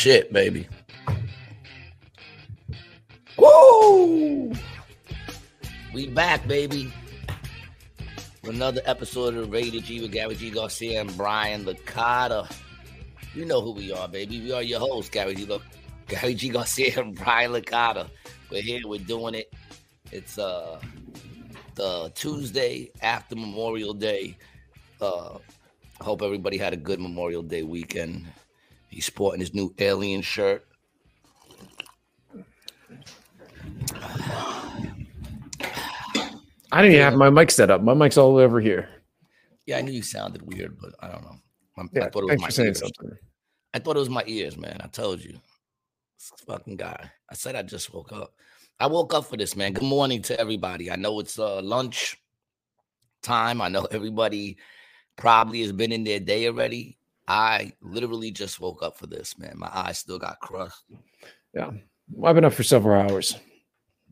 shit, baby. Woo! We back, baby. Another episode of Rated G with Gary G. Garcia and Brian Licata. You know who we are, baby. We are your hosts, Gary G. Gary G. Garcia and Brian Licata. We're here, we're doing it. It's uh the Tuesday after Memorial Day. Uh hope everybody had a good Memorial Day weekend. He's sporting his new alien shirt. I didn't even have my mic set up. My mic's all over here. Yeah, I knew you sounded weird, but I don't know. I, Yeah, I thought it was my for saying ears. something. I thought it was my ears, man. I told you. This fucking guy. I said I just woke up. I woke up for this, man. Good morning to everybody. I know it's uh, lunch time. I know everybody probably has been in their day already. I literally just woke up for this, man. My eyes still got crust. Yeah. I've been up for several hours.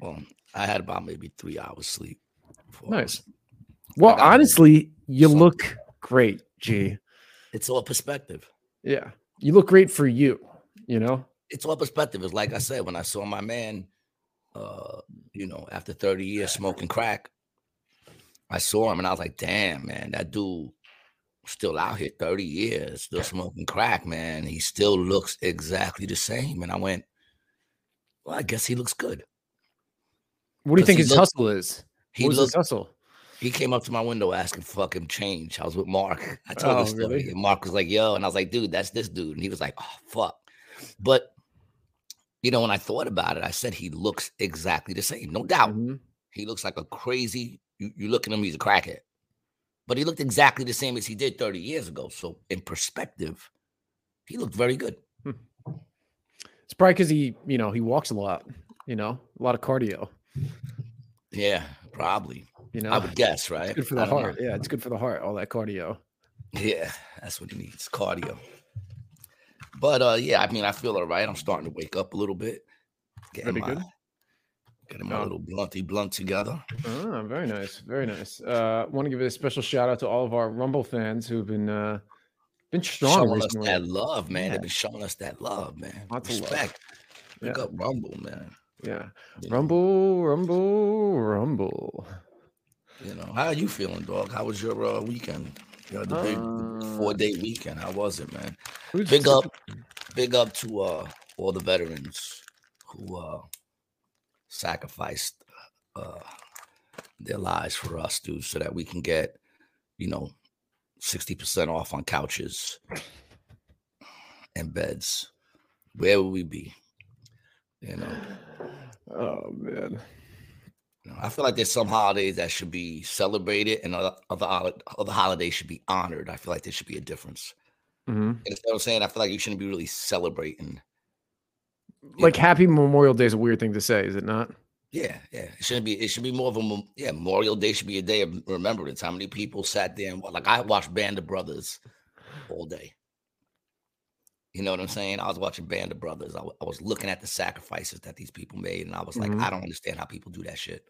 Well, I had about maybe three hours sleep. before. Nice. Well, honestly, you something. look great, G. It's all perspective. Yeah. You look great for you, you know? it's all perspective. It's like I said, when I saw my man, uh, you know, after 30 years smoking crack, I saw him and I was like, damn, man, that dude still out here 30 years, still smoking crack, man. He still looks exactly the same. And I went, well, I guess he looks good. What do you think his look- hustle is? He looked his hustle? he came up to my window asking for fucking change. I was with Mark. I told Oh, this story. really? And Mark was like, yo. And I was like, dude, that's this dude. And he was like, oh, fuck. But, you know, when I thought about it, I said he looks exactly the same. No doubt. Mhm. He looks like a crazy, you, you look at him, he's a crackhead. But he looked exactly the same as he did 30 years ago. So, in perspective, he looked very good. It's probably because he, you know, he walks a lot, you know, a lot of cardio, Yeah, probably. you know? I would guess, right? It's good for the don't know. heart. Yeah, it's good for the heart, all that cardio. Yeah, that's what he needs cardio. But uh yeah, I mean, I feel all right. I'm starting to wake up a little bit. Getting Pretty my, good. Getting my Oh. little blunty blunt together. Ah, very nice, very nice. Uh, want to give a special shout out to all of our Rumble fans who've been uh, been strong showing us that love, man. Yeah. They've been showing us that love, man. Lots of love. Respect. Pick Yeah. up Rumble, man. Yeah, know, Rumble, Rumble, Rumble. You know, how are you feeling, dog? How was your uh, weekend? You know, the big Uh, four day weekend. How was it, man? Big up, big up to uh all the veterans who uh sacrificed uh their lives for us, dude, so that we can get, you know, 60% off on couches and beds. Where would we be? You know, Oh man, you know, I feel like there's some holidays that should be celebrated and other other, other holidays should be honored. I feel like there should be a difference. Mhm. You understand what I'm saying? I feel like you shouldn't be really celebrating. Like know. Happy Memorial Day is a weird thing to say, is it not? Yeah, yeah. It shouldn't be. It should be more of a yeah. Memorial Day should be a day of remembrance. How many people sat there and like I watched Band of Brothers all day. You know what I'm saying? I was watching Band of Brothers. I, was looking at the sacrifices that these people made, and I was like, Mhm. I don't understand how people do that shit.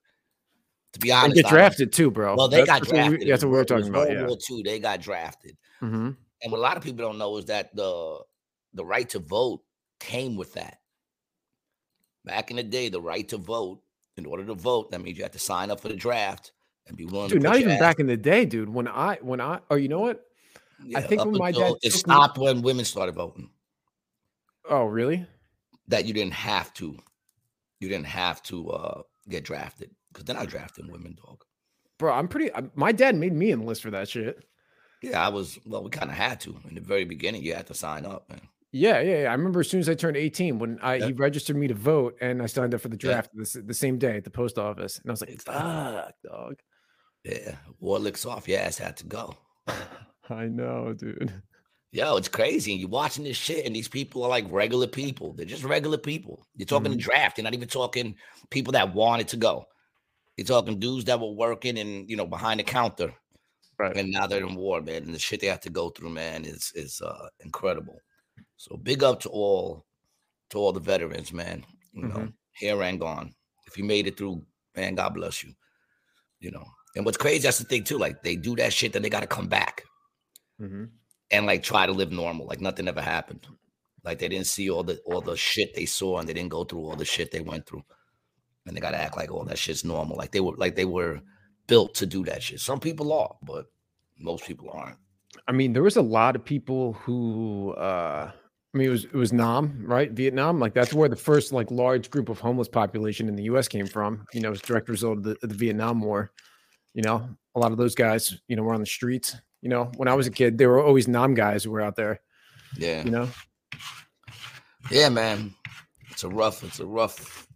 To be They honest, get drafted too, bro. Well, they That's- got what we- drafted. That's what we were was- it was talking about. World Yeah. War II, they got drafted. hmm And what a lot of people don't know is that the the right to vote came with that. Back in the day, the right to vote, in order to vote, that means you had to sign up for the draft and be willing Dude, to put not even ass- back in the day, dude. When I, when I, oh, you know what? Yeah, think when my dad it took me- stopped when women started voting. Oh, really? That you didn't have to, you didn't have to uh get drafted because they're not drafting women, dog. Bro, I'm pretty. I- My dad made me enlist for that shit. Yeah, I was. Well, we kind of had to in the very beginning. You had to sign up, man. Yeah, yeah, yeah. I remember as soon as I turned 18, when I he registered me to vote, and I signed up for the Yeah. draft the, the same day at the post office, and I was like. "Fuck, dog." Yeah, war licks off. Your ass had to go. I know, dude. Yo, it's crazy. You're watching this shit, and these people are like regular people. They're just regular people. You're talking Mhm. the draft. You're not even talking people that wanted to go. You're talking dudes that were working and you know behind the counter, Right. and now they're in war, man. And the shit they have to go through, man, is is uh, incredible. So big up to all to all the veterans, man. You know, Mhm. here and gone. If you made it through, man, God bless you. You know, and what's crazy, that's the thing too. Like they do that shit, then they got to come back hmm and like try to live normal, like nothing ever happened. Like they didn't see all the all the shit they saw, and they didn't go through all the shit they went through, and they gotta act like all that shit's normal. Like they were like they were built to do that shit. Some people are, but most people aren't. I mean, there was a lot of people who uh I mean it was it was Nam, right? Vietnam. Like that's where the first like large group of homeless population in the US came from. You know, as direct result of the, of the Vietnam War. You know, a lot of those guys, you know, were on the streets. You know, when I was a kid, there were always Nam guys who were out there. Yeah. You know? Yeah, man. It's a rough, it's a rough,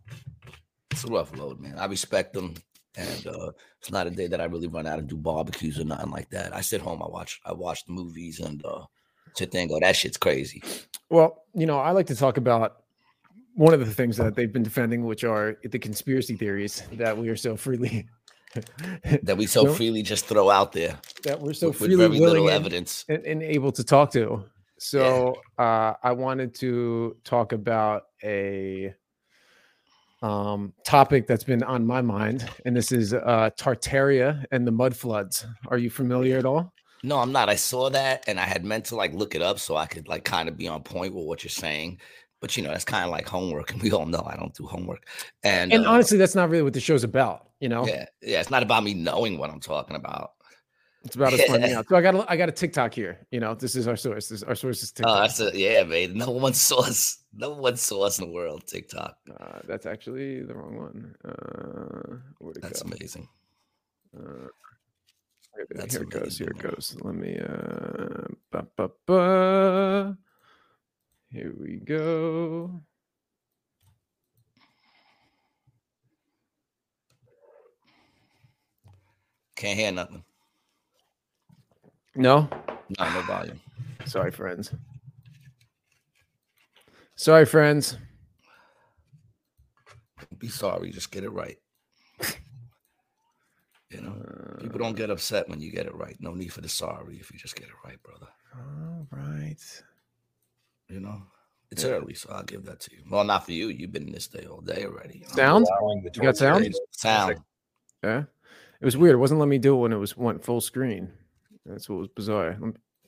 it's a rough load, man. I respect them. And uh it's not a day that I really run out and do barbecues or nothing like that. I sit home, I watch, I watch the movies and uh sit there and go, that shit's crazy. Well, you know, I like to talk about one of the things that they've been defending, which are the conspiracy theories that we are so freely that we so freely just throw out there. That we're so with, freely with willing and, evidence and, and, able to talk to. So yeah. uh, I wanted to talk about a um, topic that's been on my mind, and this is uh, Tartaria and the mud floods. Are you familiar at all? No, I'm not. I saw that and I had meant to like look it up so I could like kind of be on point with what you're saying. But you know, that's kind of like homework, and we all know I don't do homework. And and uh, honestly, that's not really what the show's about. You know? Yeah, yeah. It's not about me knowing what I'm talking about. It's about us finding out. So I got a, I got a TikTok here. You know, this is our source. This our source is oh, TikTok. Oh, that's a yeah, man. No one source. No one source in the world. TikTok. Uh, that's actually the wrong one. Uh, that's go? amazing. Uh, that's here it goes. Here it goes. Let me. Uh, ba, ba, ba. Here we go. Can't hear nothing. No? No, no volume. Sorry, friends. Sorry, friends. Don't Be sorry, just get it right. You know, people don't get uh. upset when you get it right. No need for the sorry if you just get it right, brother. All right. You know, it's yeah. early, so I'll give that to you. Well, not for you. You've been in this day all day already. You? Sound? You got sound? Sound. Yeah. It was weird. It wasn't letting me do it when it was went full screen. That's what was bizarre.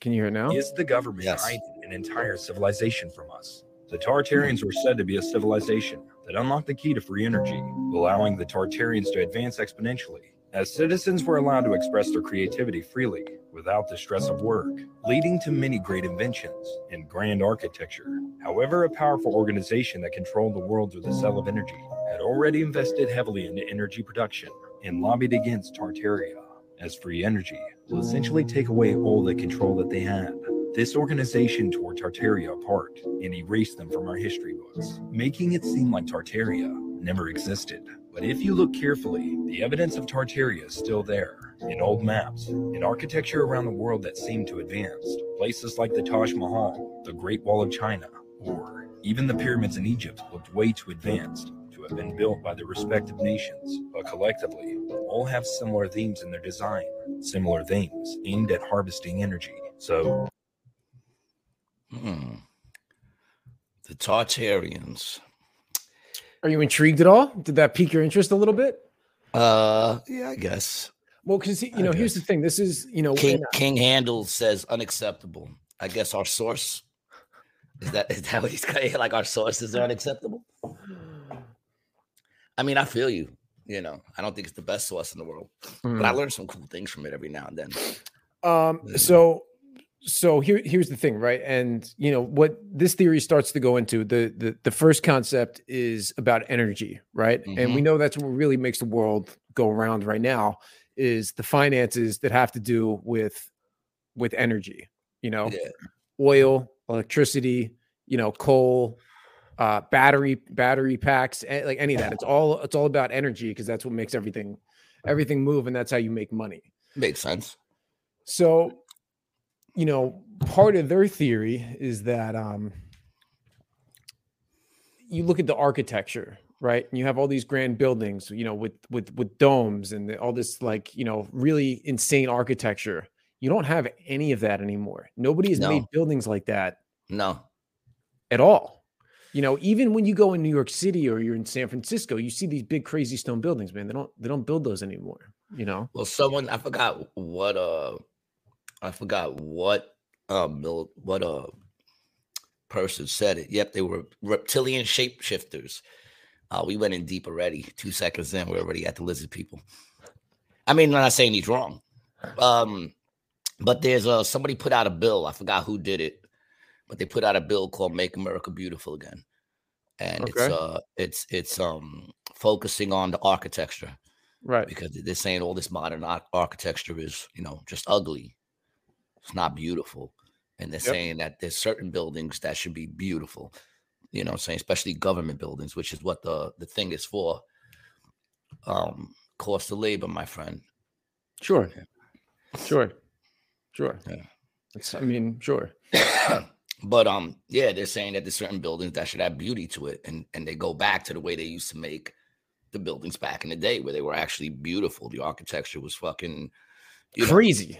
Can you hear it now? Is the government yes. hiding an entire civilization from us? The Tartarians were said to be a civilization that unlocked the key to free energy, allowing the Tartarians to advance exponentially as citizens were allowed to express their creativity freely without the stress of work, leading to many great inventions and grand architecture. However, a powerful organization that controlled the world through the cell of energy had already invested heavily into energy production and lobbied against Tartaria, as free energy will essentially take away all the control that they had. This organization tore Tartaria apart and erased them from our history books, making it seem like Tartaria never existed. But if you look carefully, the evidence of Tartaria is still there in old maps, in architecture around the world that seemed to advance. Places like the Taj Mahal, the Great Wall of China, or even the pyramids in Egypt looked way too advanced to have been built by their respective nations. But collectively, all have similar themes in their design, similar themes aimed at harvesting energy. So, hmm. the Tartarians are you intrigued at all? Did that pique your interest a little bit? Uh, yeah, I guess. Well, because you know, here's the thing. This is you know, King, King Handle says unacceptable. I guess our source is that is that what he's like? Our sources are unacceptable. I mean, I feel you. You know, I don't think it's the best source in the world, mm. but I mm. learn some cool things from it every now and then. Um. So so here here's the thing right and you know what this theory starts to go into the the, the first concept is about energy right mm-hmm. and we mm-hmm. know that's what really makes the world go around right now is the finances that have to do with with energy you know yeah. oil electricity you know coal uh battery battery packs like any of that it's all it's all about energy because that's what makes everything everything move and that's how you make money makes sense so you know, part of their theory is that um, you look at the architecture, right? And you have all these grand buildings, you know, with with with domes and all this like, you know, really insane architecture. You don't have any of that anymore. Nobody has no. made buildings like that. No. At all. You know, even when you go in New York City or you're in San Francisco, you see these big crazy stone buildings, man. They don't they don't build those anymore, you know. Well, someone I forgot what uh I forgot what uh mil- what uh person said it. Yep, they were reptilian shapeshifters. Uh, we went in deep already. Two seconds in, we're already at the lizard people. I mean, I'm not saying he's wrong. Um, but there's uh somebody put out a bill. I forgot who did it, but they put out a bill called "Make America Beautiful Again," and okay. it's uh it's it's um focusing on the architecture, right? Because they're saying all this modern architecture is you know just ugly. It's not beautiful, and they're yep. saying that there's certain buildings that should be beautiful. You know, saying especially government buildings, which is what the the thing is for. Um, cost of labor, my friend. Sure. Sure. Sure. Yeah. It's, I mean, sure. but um, yeah, they're saying that there's certain buildings that should have beauty to it, and and they go back to the way they used to make the buildings back in the day, where they were actually beautiful. The architecture was fucking. Know, crazy,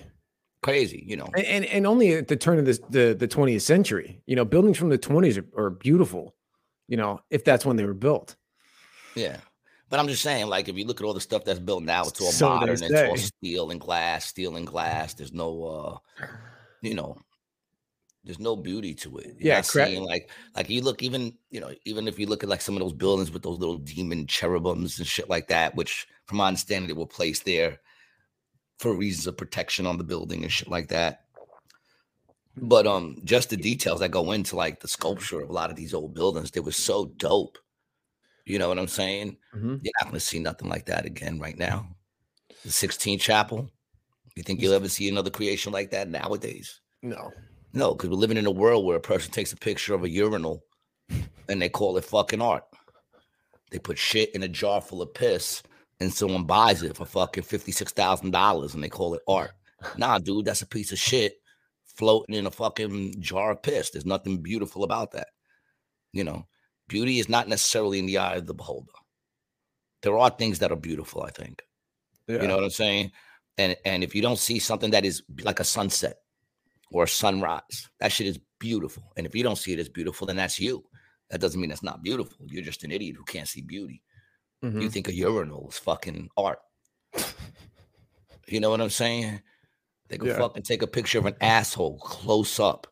you know. And, and, and only at the turn of this, the the 20th century, you know, buildings from the 20s are, are beautiful, you know, if that's when they were built. Yeah. But I'm just saying, like, if you look at all the stuff that's built now, it's all so modern, it's all steel and glass, steel and glass. There's no, uh, you know, there's no beauty to it. You're yeah, correct. Like, like you look even, you know, even if you look at like some of those buildings with those little demon cherubims and shit like that, which, from my understanding, they were placed there for reasons of protection on the building and shit like that. But um, just the details that go into like the sculpture of a lot of these old buildings, they were so dope. You know what I'm saying? Mm-hmm. You're not going to see nothing like that again right now. The Sistine Chapel. You think you'll ever see another creation like that nowadays? No. No, because we're living in a world where a person takes a picture of a urinal and they call it fucking art. They put shit in a jar full of piss and someone buys it for fucking $56,000 and they call it art. Nah, dude, that's a piece of shit floating in a fucking jar of piss. There's nothing beautiful about that. You know, beauty is not necessarily in the eye of the beholder. There are things that are beautiful, I think. Yeah. You know what I'm saying? And and if you don't see something that is like a sunset or a sunrise, that shit is beautiful. And if you don't see it as beautiful, then that's you. That doesn't mean it's not beautiful. You're just an idiot who can't see beauty. Mm-hmm. You think a urinal is fucking art. you know what I'm saying? They can yeah. fucking take a picture of an asshole close up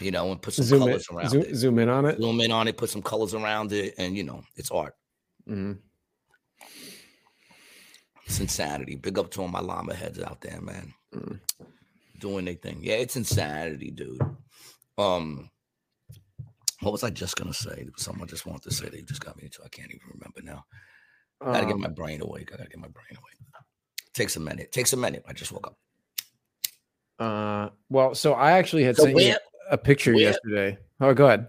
you know, and put some zoom colors in, around zoom, it. Zoom in on it. Zoom in on it, put some colors around it, and you know, it's art. Mm-hmm. It's insanity. Big up to all my llama heads out there, man. Mm. Doing their thing. Yeah, it's insanity, dude. Um, what was I just gonna say? Someone just wanted to say they just got me into. I can't even remember now. I gotta um, get my brain awake. I gotta get my brain awake. Takes a minute. Takes a minute. I just woke up. Uh, well, so I actually had so sent where, you a picture where, yesterday. Oh, go ahead.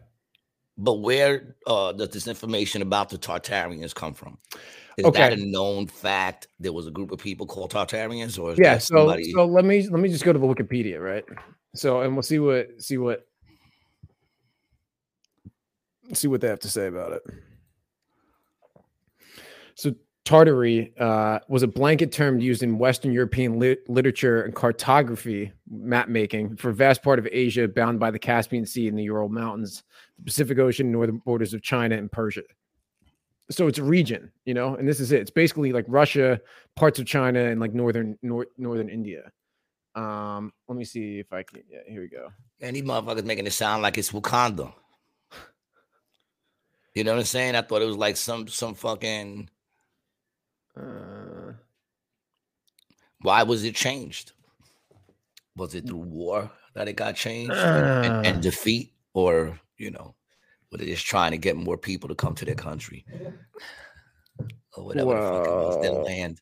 But where uh, does this information about the Tartarians come from? Is okay. that a known fact? There was a group of people called Tartarians, or yeah. So, somebody... so let me let me just go to the Wikipedia, right? So, and we'll see what see what see what they have to say about it. So, Tartary uh, was a blanket term used in Western European lit- literature and cartography, map making, for a vast part of Asia bound by the Caspian Sea and the Ural Mountains, the Pacific Ocean, northern borders of China and Persia. So it's a region, you know, and this is it. It's basically like Russia, parts of China, and like northern nor- northern India. Um, let me see if I can. Yeah, here we go. And these motherfuckers making it sound like it's Wakanda. You know what I'm saying? I thought it was like some some fucking uh, Why was it changed? Was it through war that it got changed uh, and, and, uh. defeat, or you know, were they just trying to get more people to come to their country or whatever well, the was, their land?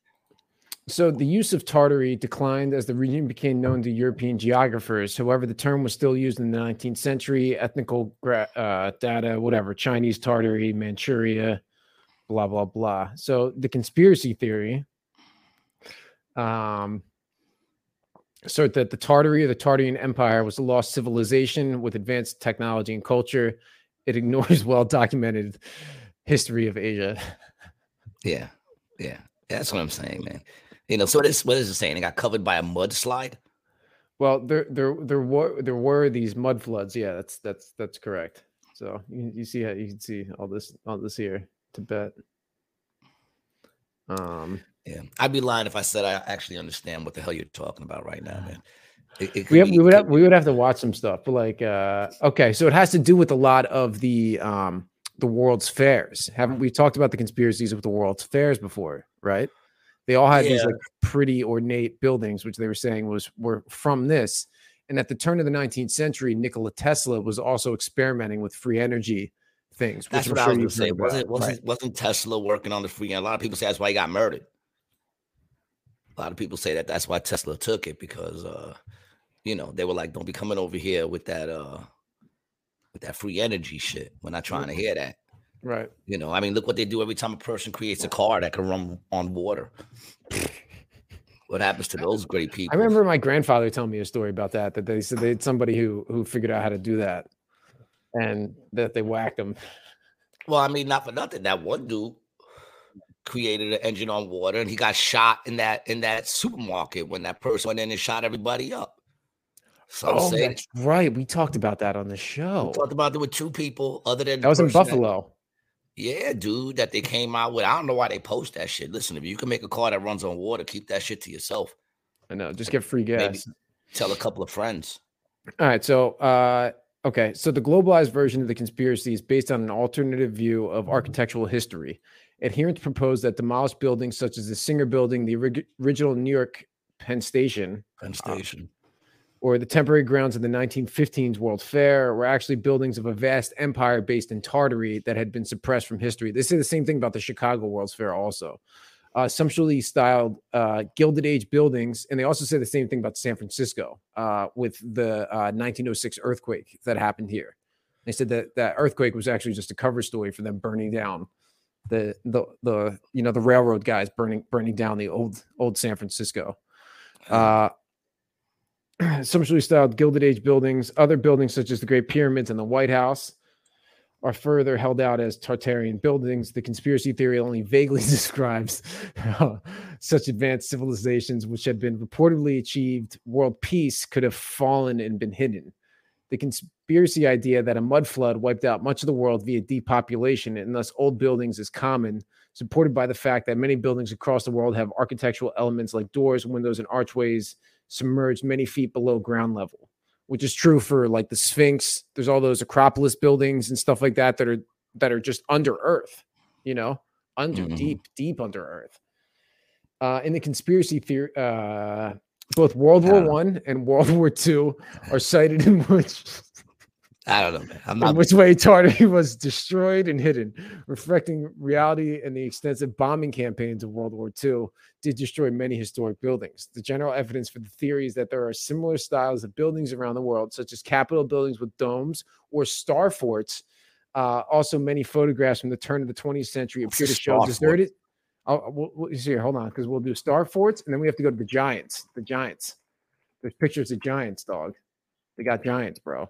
So the use of Tartary declined as the region became known to European geographers. However, the term was still used in the 19th century. Ethnical uh, data, whatever, Chinese Tartary, Manchuria, blah blah blah. So the conspiracy theory, um, so that the Tartary or the Tartarian Empire was a lost civilization with advanced technology and culture. It ignores well documented history of Asia. Yeah, yeah, that's what I'm saying, man. You know, so what is what is it saying? It got covered by a mudslide. Well, there, there, there were there were these mud floods. Yeah, that's that's that's correct. So you, you see how you can see all this all this here. Tibet. Um, yeah, I'd be lying if I said I actually understand what the hell you're talking about right now, man. It, it we, have, be, we would have, we would have to watch some stuff, but like, uh, okay, so it has to do with a lot of the um the world's fairs. Haven't we talked about the conspiracies with the world's fairs before? Right? They all had yeah. these like pretty ornate buildings, which they were saying was were from this. And at the turn of the 19th century, Nikola Tesla was also experimenting with free energy things. That's what sure I was going to say. Wasn't, wasn't, right. wasn't Tesla working on the free? energy? a lot of people say that's why he got murdered. A lot of people say that that's why Tesla took it because, uh, you know, they were like, "Don't be coming over here with that, uh, with that free energy shit." We're not trying to hear that. Right. You know, I mean, look what they do every time a person creates a car that can run on water. what happens to those great people? I remember my grandfather telling me a story about that. That they said they had somebody who who figured out how to do that, and that they whacked him. Well, I mean, not for nothing. That one dude created an engine on water, and he got shot in that in that supermarket when that person went in and shot everybody up. So oh, that's right. We talked about that on the show. We talked about there were two people other than that was in Buffalo. Yeah, dude, that they came out with. I don't know why they post that shit. Listen, if you can make a car that runs on water, keep that shit to yourself. I know. Just get free gas. Maybe tell a couple of friends. All right. So, uh, okay. So the globalized version of the conspiracy is based on an alternative view of architectural history. Adherents propose that demolished buildings such as the Singer Building, the original New York Penn Station, Penn uh, Station, or the temporary grounds of the 1915's World Fair were actually buildings of a vast empire based in Tartary that had been suppressed from history. They say the same thing about the Chicago World's Fair also. Uh, sumptuously styled uh, Gilded Age buildings, and they also say the same thing about San Francisco uh, with the 1906 uh, earthquake that happened here. They said that that earthquake was actually just a cover story for them burning down the the the you know the railroad guys burning burning down the old old San Francisco. Uh, sumptuously styled Gilded Age buildings, other buildings such as the Great Pyramids and the White House, are further held out as Tartarian buildings. The conspiracy theory only vaguely describes uh, such advanced civilizations, which had been reportedly achieved world peace, could have fallen and been hidden. The conspiracy idea that a mud flood wiped out much of the world via depopulation and thus old buildings is common, supported by the fact that many buildings across the world have architectural elements like doors, windows, and archways submerged many feet below ground level, which is true for like the Sphinx. There's all those Acropolis buildings and stuff like that that are that are just under earth, you know, under mm-hmm. deep, deep under earth. Uh, in the conspiracy theory, uh, both World War One and World War Two are cited in which I don't know, man. I'm not. In which way Tartary was destroyed and hidden, reflecting reality and the extensive bombing campaigns of World War II did destroy many historic buildings. The general evidence for the theory is that there are similar styles of buildings around the world, such as Capitol buildings with domes or star forts. Uh, also, many photographs from the turn of the 20th century appear to show deserted. Oh, we'll, we'll see here. Hold on, because we'll do star forts, and then we have to go to the Giants. The Giants. There's pictures of Giants, dog. They got Giants, bro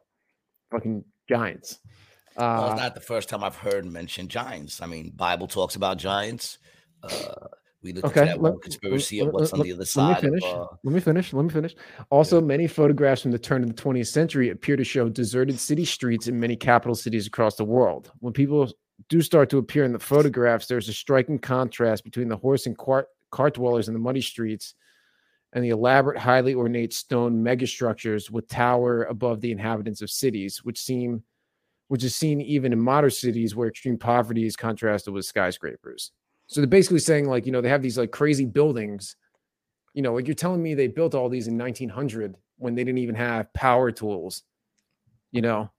fucking Giants. Uh, well, it's not the first time I've heard mention Giants. I mean, Bible talks about Giants. Uh, we look okay, at that let, conspiracy let, of what's let, on the other side. Let me finish. Of, uh, let me finish. Let me finish. Also, yeah. many photographs from the turn of the 20th century appear to show deserted city streets in many capital cities across the world. When people do start to appear in the photographs, there's a striking contrast between the horse and cart, cart dwellers in the muddy streets and the elaborate, highly ornate stone megastructures with tower above the inhabitants of cities, which seem which is seen even in modern cities where extreme poverty is contrasted with skyscrapers. So they're basically saying, like, you know, they have these like crazy buildings. You know, like you're telling me they built all these in 1900 when they didn't even have power tools, you know,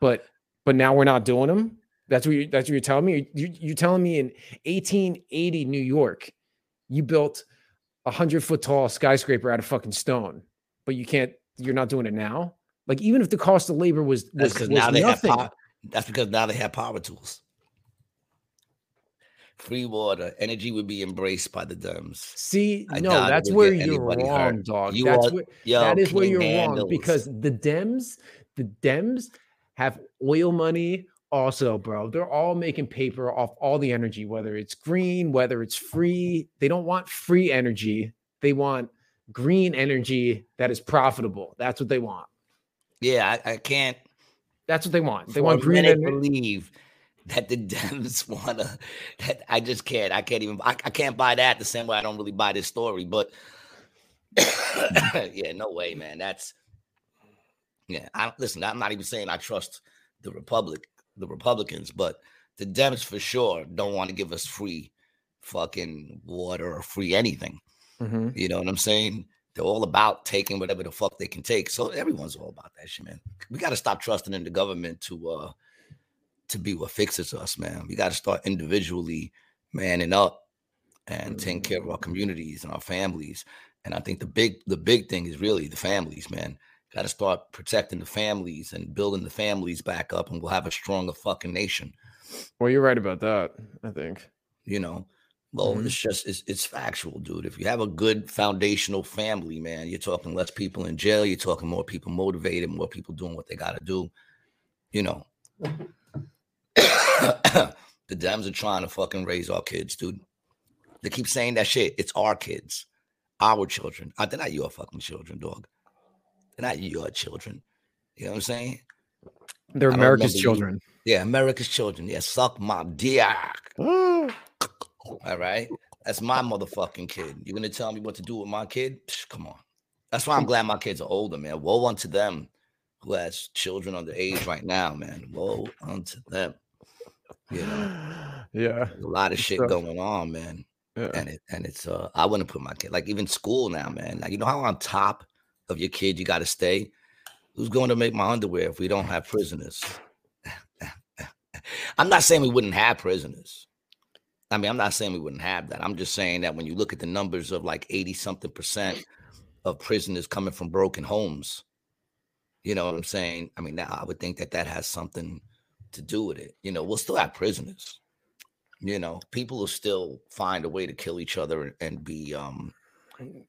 but but now we're not doing them. That's what you, that's what you're telling me. You, you're telling me in 1880 New York, you built a hundred foot tall skyscraper out of fucking stone, but you can't. You're not doing it now. Like even if the cost of labor was, was, was now they nothing, have power, that's because now they have power tools. Free water, energy would be embraced by the Dems. See, I no, that's where you're wrong, hurt. dog. You that's are, where, yo, that is where you're handles. wrong because the Dems, the Dems have oil money, also, bro, they're all making paper off all the energy, whether it's green, whether it's free. They don't want free energy. They want green energy that is profitable. That's what they want. Yeah, I, I can't. That's what they want. They want green energy. Believe that the Dems want to. That I just can't. I can't even. I, I can't buy that the same way I don't really buy this story. But yeah, no way, man. That's yeah. I listen. I'm not even saying I trust the Republic, the Republicans, but the Dems for sure don't want to give us free fucking water or free anything. Mm-hmm. You know what I'm saying? They're all about taking whatever the fuck they can take. So everyone's all about that shit, man. We got to stop trusting in the government to uh to be what fixes us, man. We got to start individually manning up and mm-hmm. taking care of our communities and our families. And I think the big the big thing is really the families, man. Got to start protecting the families and building the families back up, and we'll have a stronger fucking nation. Well, you're right about that. I think. You know, well, mm-hmm. it's just it's, it's factual, dude. If you have a good foundational family, man, you're talking less people in jail. You're talking more people motivated, more people doing what they got to do. You know, the Dems are trying to fucking raise our kids, dude. They keep saying that shit. It's our kids, our children. Uh, they're not your fucking children, dog. They're not your children. You know what I'm saying? They're America's children. You. Yeah, America's children. Yeah, suck my dick. All right. That's my motherfucking kid. You're gonna tell me what to do with my kid? Psh, come on. That's why I'm glad my kids are older, man. Woe unto them who has children under age right now, man. Woe unto them. You know, yeah, a lot of shit going on, man. Yeah. And it and it's uh I wouldn't put my kid like even school now, man. Like you know how on top of your kid you got to stay. Who's going to make my underwear if we don't have prisoners? I'm not saying we wouldn't have prisoners. I mean, I'm not saying we wouldn't have that. I'm just saying that when you look at the numbers of like 80 something percent of prisoners coming from broken homes, you know what I'm saying? I mean, now I would think that that has something to do with it. You know, we'll still have prisoners. You know, people will still find a way to kill each other and be, um,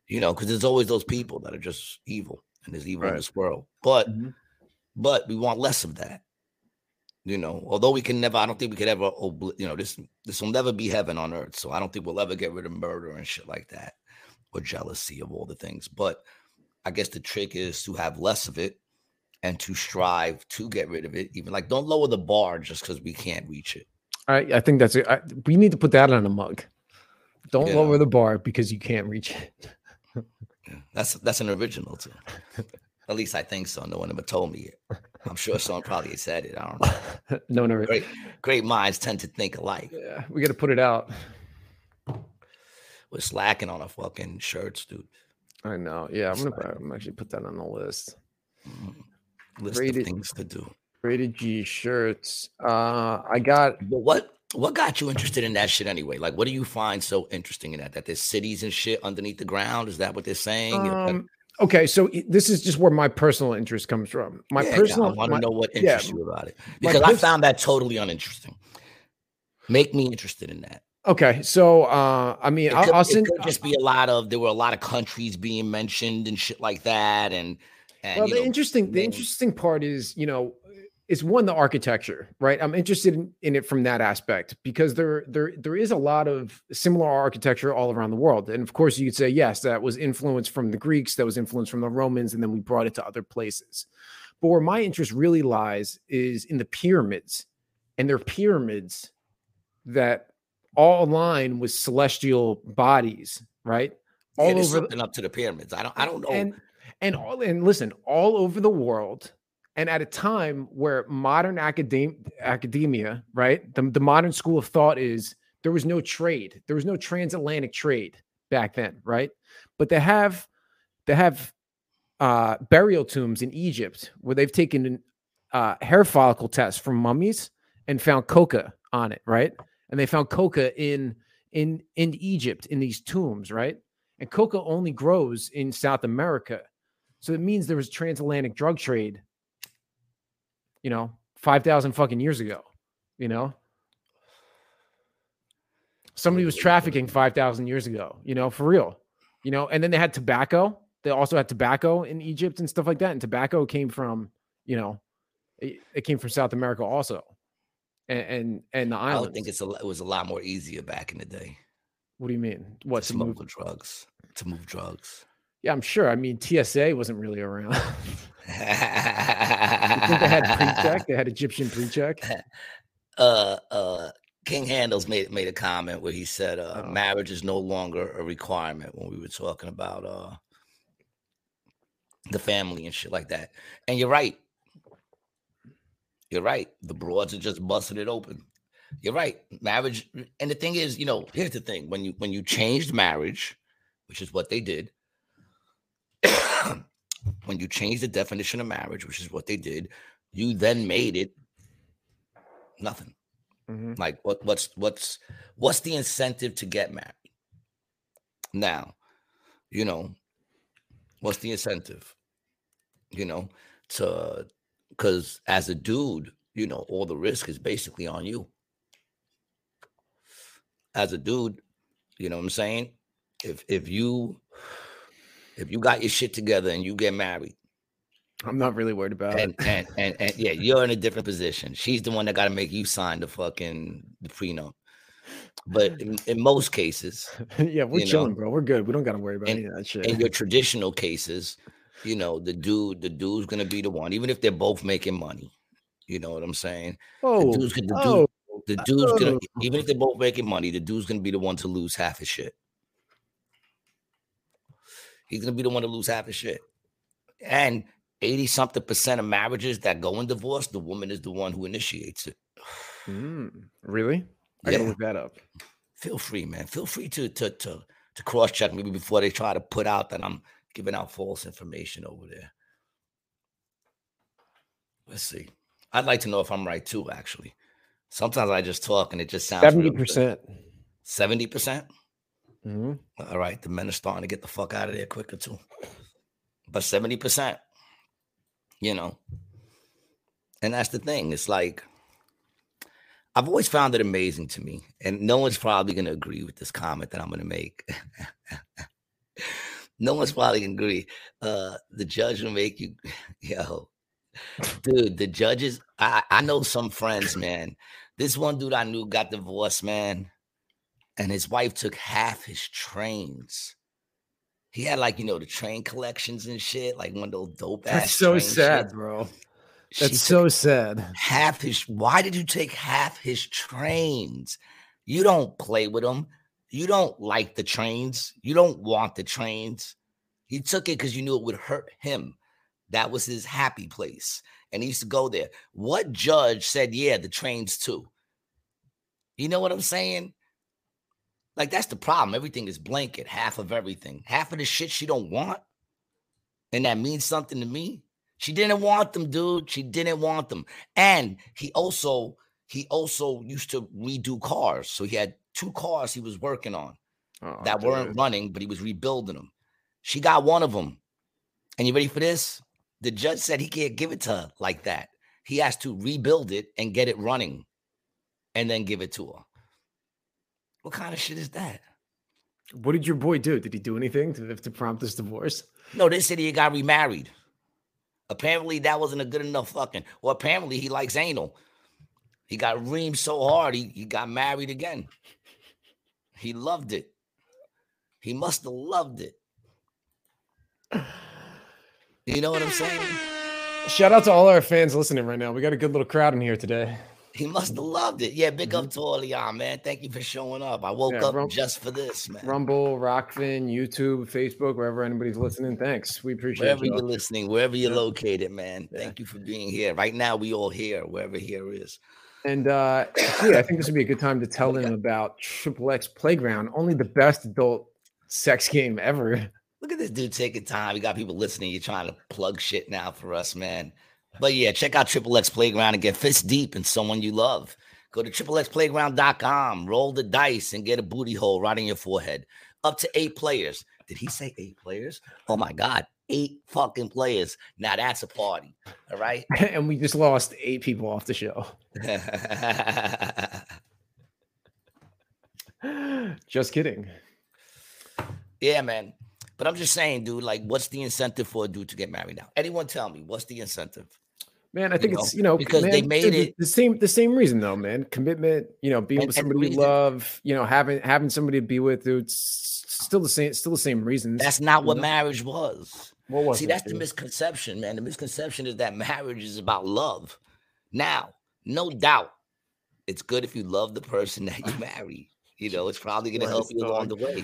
you know, because there's always those people that are just evil and there's evil right. in this world. But, mm-hmm. but we want less of that. You know, although we can never, I don't think we could ever, you know, this this will never be heaven on earth. So I don't think we'll ever get rid of murder and shit like that, or jealousy of all the things. But I guess the trick is to have less of it and to strive to get rid of it. Even like, don't lower the bar just because we can't reach it. I, I think that's it. we need to put that on a mug. Don't yeah. lower the bar because you can't reach it. that's that's an original too. At least I think so. No one ever told me it. I'm sure someone probably said it. I don't know. no, no. Great, great minds tend to think alike. Yeah, we got to put it out. We're slacking on our fucking shirts, dude. I know. Yeah, I'm gonna. I'm actually put that on the list. Mm-hmm. List rated, of things to do. Rated G shirts. Uh, I got. What what got you interested in that shit anyway? Like, what do you find so interesting in that? That there's cities and shit underneath the ground? Is that what they're saying? Um, okay, so this is just where my personal interest comes from. My yeah, personal. I want to know what interests yeah, you about it because I found that totally uninteresting. Make me interested in that. Okay, so uh, I mean, it could, I'll, send. It could just be a lot of there were a lot of countries being mentioned and shit like that, and. and well, the know, interesting, the interesting part is, you know, is one the architecture, right? I'm interested in, in, it from that aspect because there there there is a lot of similar architecture all around the world. And of course you could say yes, that was influenced from the Greeks, that was influenced from the Romans and then we brought it to other places. But where my interest really lies is in the pyramids. And they're pyramids that all align with celestial bodies, right? All yeah, over up to the pyramids. I don't I don't know. And and all and listen, all over the world and at a time where modern academ- academia, right, the, the modern school of thought is there was no trade, there was no transatlantic trade back then, right? But they have they have uh, burial tombs in Egypt where they've taken uh, hair follicle tests from mummies and found coca on it, right? And they found coca in in in Egypt in these tombs, right? And coca only grows in South America, so it means there was transatlantic drug trade you know, 5,000 fucking years ago, you know? Somebody was trafficking 5,000 years ago, you know, for real, you know? And then they had tobacco. They also had tobacco in Egypt and stuff like that. And tobacco came from, you know, it, it came from South America also. And, and, and the island. I think it's a, it was a lot more easier back in the day. What do you mean? What to, to move drugs? To move drugs. Yeah, I'm sure. I mean, TSA wasn't really around. they had pre-check? They had Egyptian pre-check. Uh, uh, King Handles made made a comment where he said, uh, oh. "Marriage is no longer a requirement." When we were talking about uh, the family and shit like that. And you're right. You're right. The broads are just busting it open. You're right. Marriage, and the thing is, you know, here's the thing: when you when you changed marriage, which is what they did, when you change the definition of marriage, which is what they did, you then made it nothing. Mm-hmm. Like what what's what's what's the incentive to get married? Now, you know, what's the incentive? You know, to because as a dude, you know, all the risk is basically on you. As a dude, you know what I'm saying? If if you if you got your shit together and you get married, I'm not really worried about and, it. And, and, and yeah, you're in a different position. She's the one that got to make you sign the fucking the prenup. But in, in most cases, yeah, we're chilling, know, bro. We're good. We don't got to worry about in, any of that shit. In your traditional cases, you know, the dude, the dude's gonna be the one, even if they're both making money. You know what I'm saying? Oh, oh, the dude's, the, oh, the dude's oh. gonna, even if they're both making money, the dude's gonna be the one to lose half his shit. He's gonna be the one to lose half his shit. And 80 something percent of marriages that go in divorce, the woman is the one who initiates it. Mm, really? I yeah. gotta look that up. Feel free, man. Feel free to to to to cross check maybe before they try to put out that I'm giving out false information over there. Let's see. I'd like to know if I'm right too, actually. Sometimes I just talk and it just sounds 70%. 70%? Mm-hmm. All right. The men are starting to get the fuck out of there quicker too. But 70%, you know. And that's the thing. It's like I've always found it amazing to me, and no one's probably going to agree with this comment that I'm going to make. no one's probably to agree. Uh, the judge will make you, yo, dude. The judges, I, I know some friends, man. This one dude I knew got divorced, man, and his wife took half his trains. He had like you know the train collections and shit, like one of those dope ass. That's so sad, shit. bro. That's so sad. Half his. Why did you take half his trains? You don't play with them. You don't like the trains. You don't want the trains. He took it because you knew it would hurt him. That was his happy place. And he used to go there. What judge said, yeah, the trains too? You know what I'm saying? Like that's the problem. Everything is blanket, half of everything. Half of the shit she don't want. And that means something to me. She didn't want them, dude. She didn't want them. And he also he also used to redo cars. So he had two cars he was working on oh, that dude. weren't running, but he was rebuilding them. She got one of them. And you ready for this? The judge said he can't give it to her like that. He has to rebuild it and get it running and then give it to her. What kind of shit is that? What did your boy do? Did he do anything to, to prompt this divorce? No, they said he got remarried. Apparently, that wasn't a good enough fucking. Well, apparently, he likes anal. He got reamed so hard, he, he got married again. He loved it. He must have loved it. You know what I'm saying? Shout out to all our fans listening right now. We got a good little crowd in here today. He must have loved it. Yeah, big mm-hmm. up to all of y'all, man. Thank you for showing up. I woke yeah, up Rum- just for this, man. Rumble, Rokfin, YouTube, Facebook, wherever anybody's listening. Thanks. We appreciate wherever you. are listening, wherever you're yeah. located, man. Yeah. Thank you for being here. Right now, we all here, wherever here is. And uh yeah, I think this would be a good time to tell them about Triple X Playground, only the best adult sex game ever. Look at this dude taking time. We got people listening. You're trying to plug shit now for us, man. But yeah, check out Triple X Playground and get fist deep in someone you love. Go to triplexplayground.com, roll the dice, and get a booty hole right in your forehead. Up to eight players. Did he say eight players? Oh my God, eight fucking players. Now that's a party. All right. and we just lost eight people off the show. just kidding. Yeah, man. But I'm just saying, dude, like, what's the incentive for a dude to get married now? Anyone tell me what's the incentive? Man, I think you it's know, you know because man, they made it the same the same reason though, man. Commitment, you know, being and, with somebody you love, you know, having having somebody to be with. It's still the same, still the same reasons. That's not what know? marriage was. What was See, it, that's dude? the misconception, man. The misconception is that marriage is about love. Now, no doubt, it's good if you love the person that you marry. You know, it's probably going to help you along the way.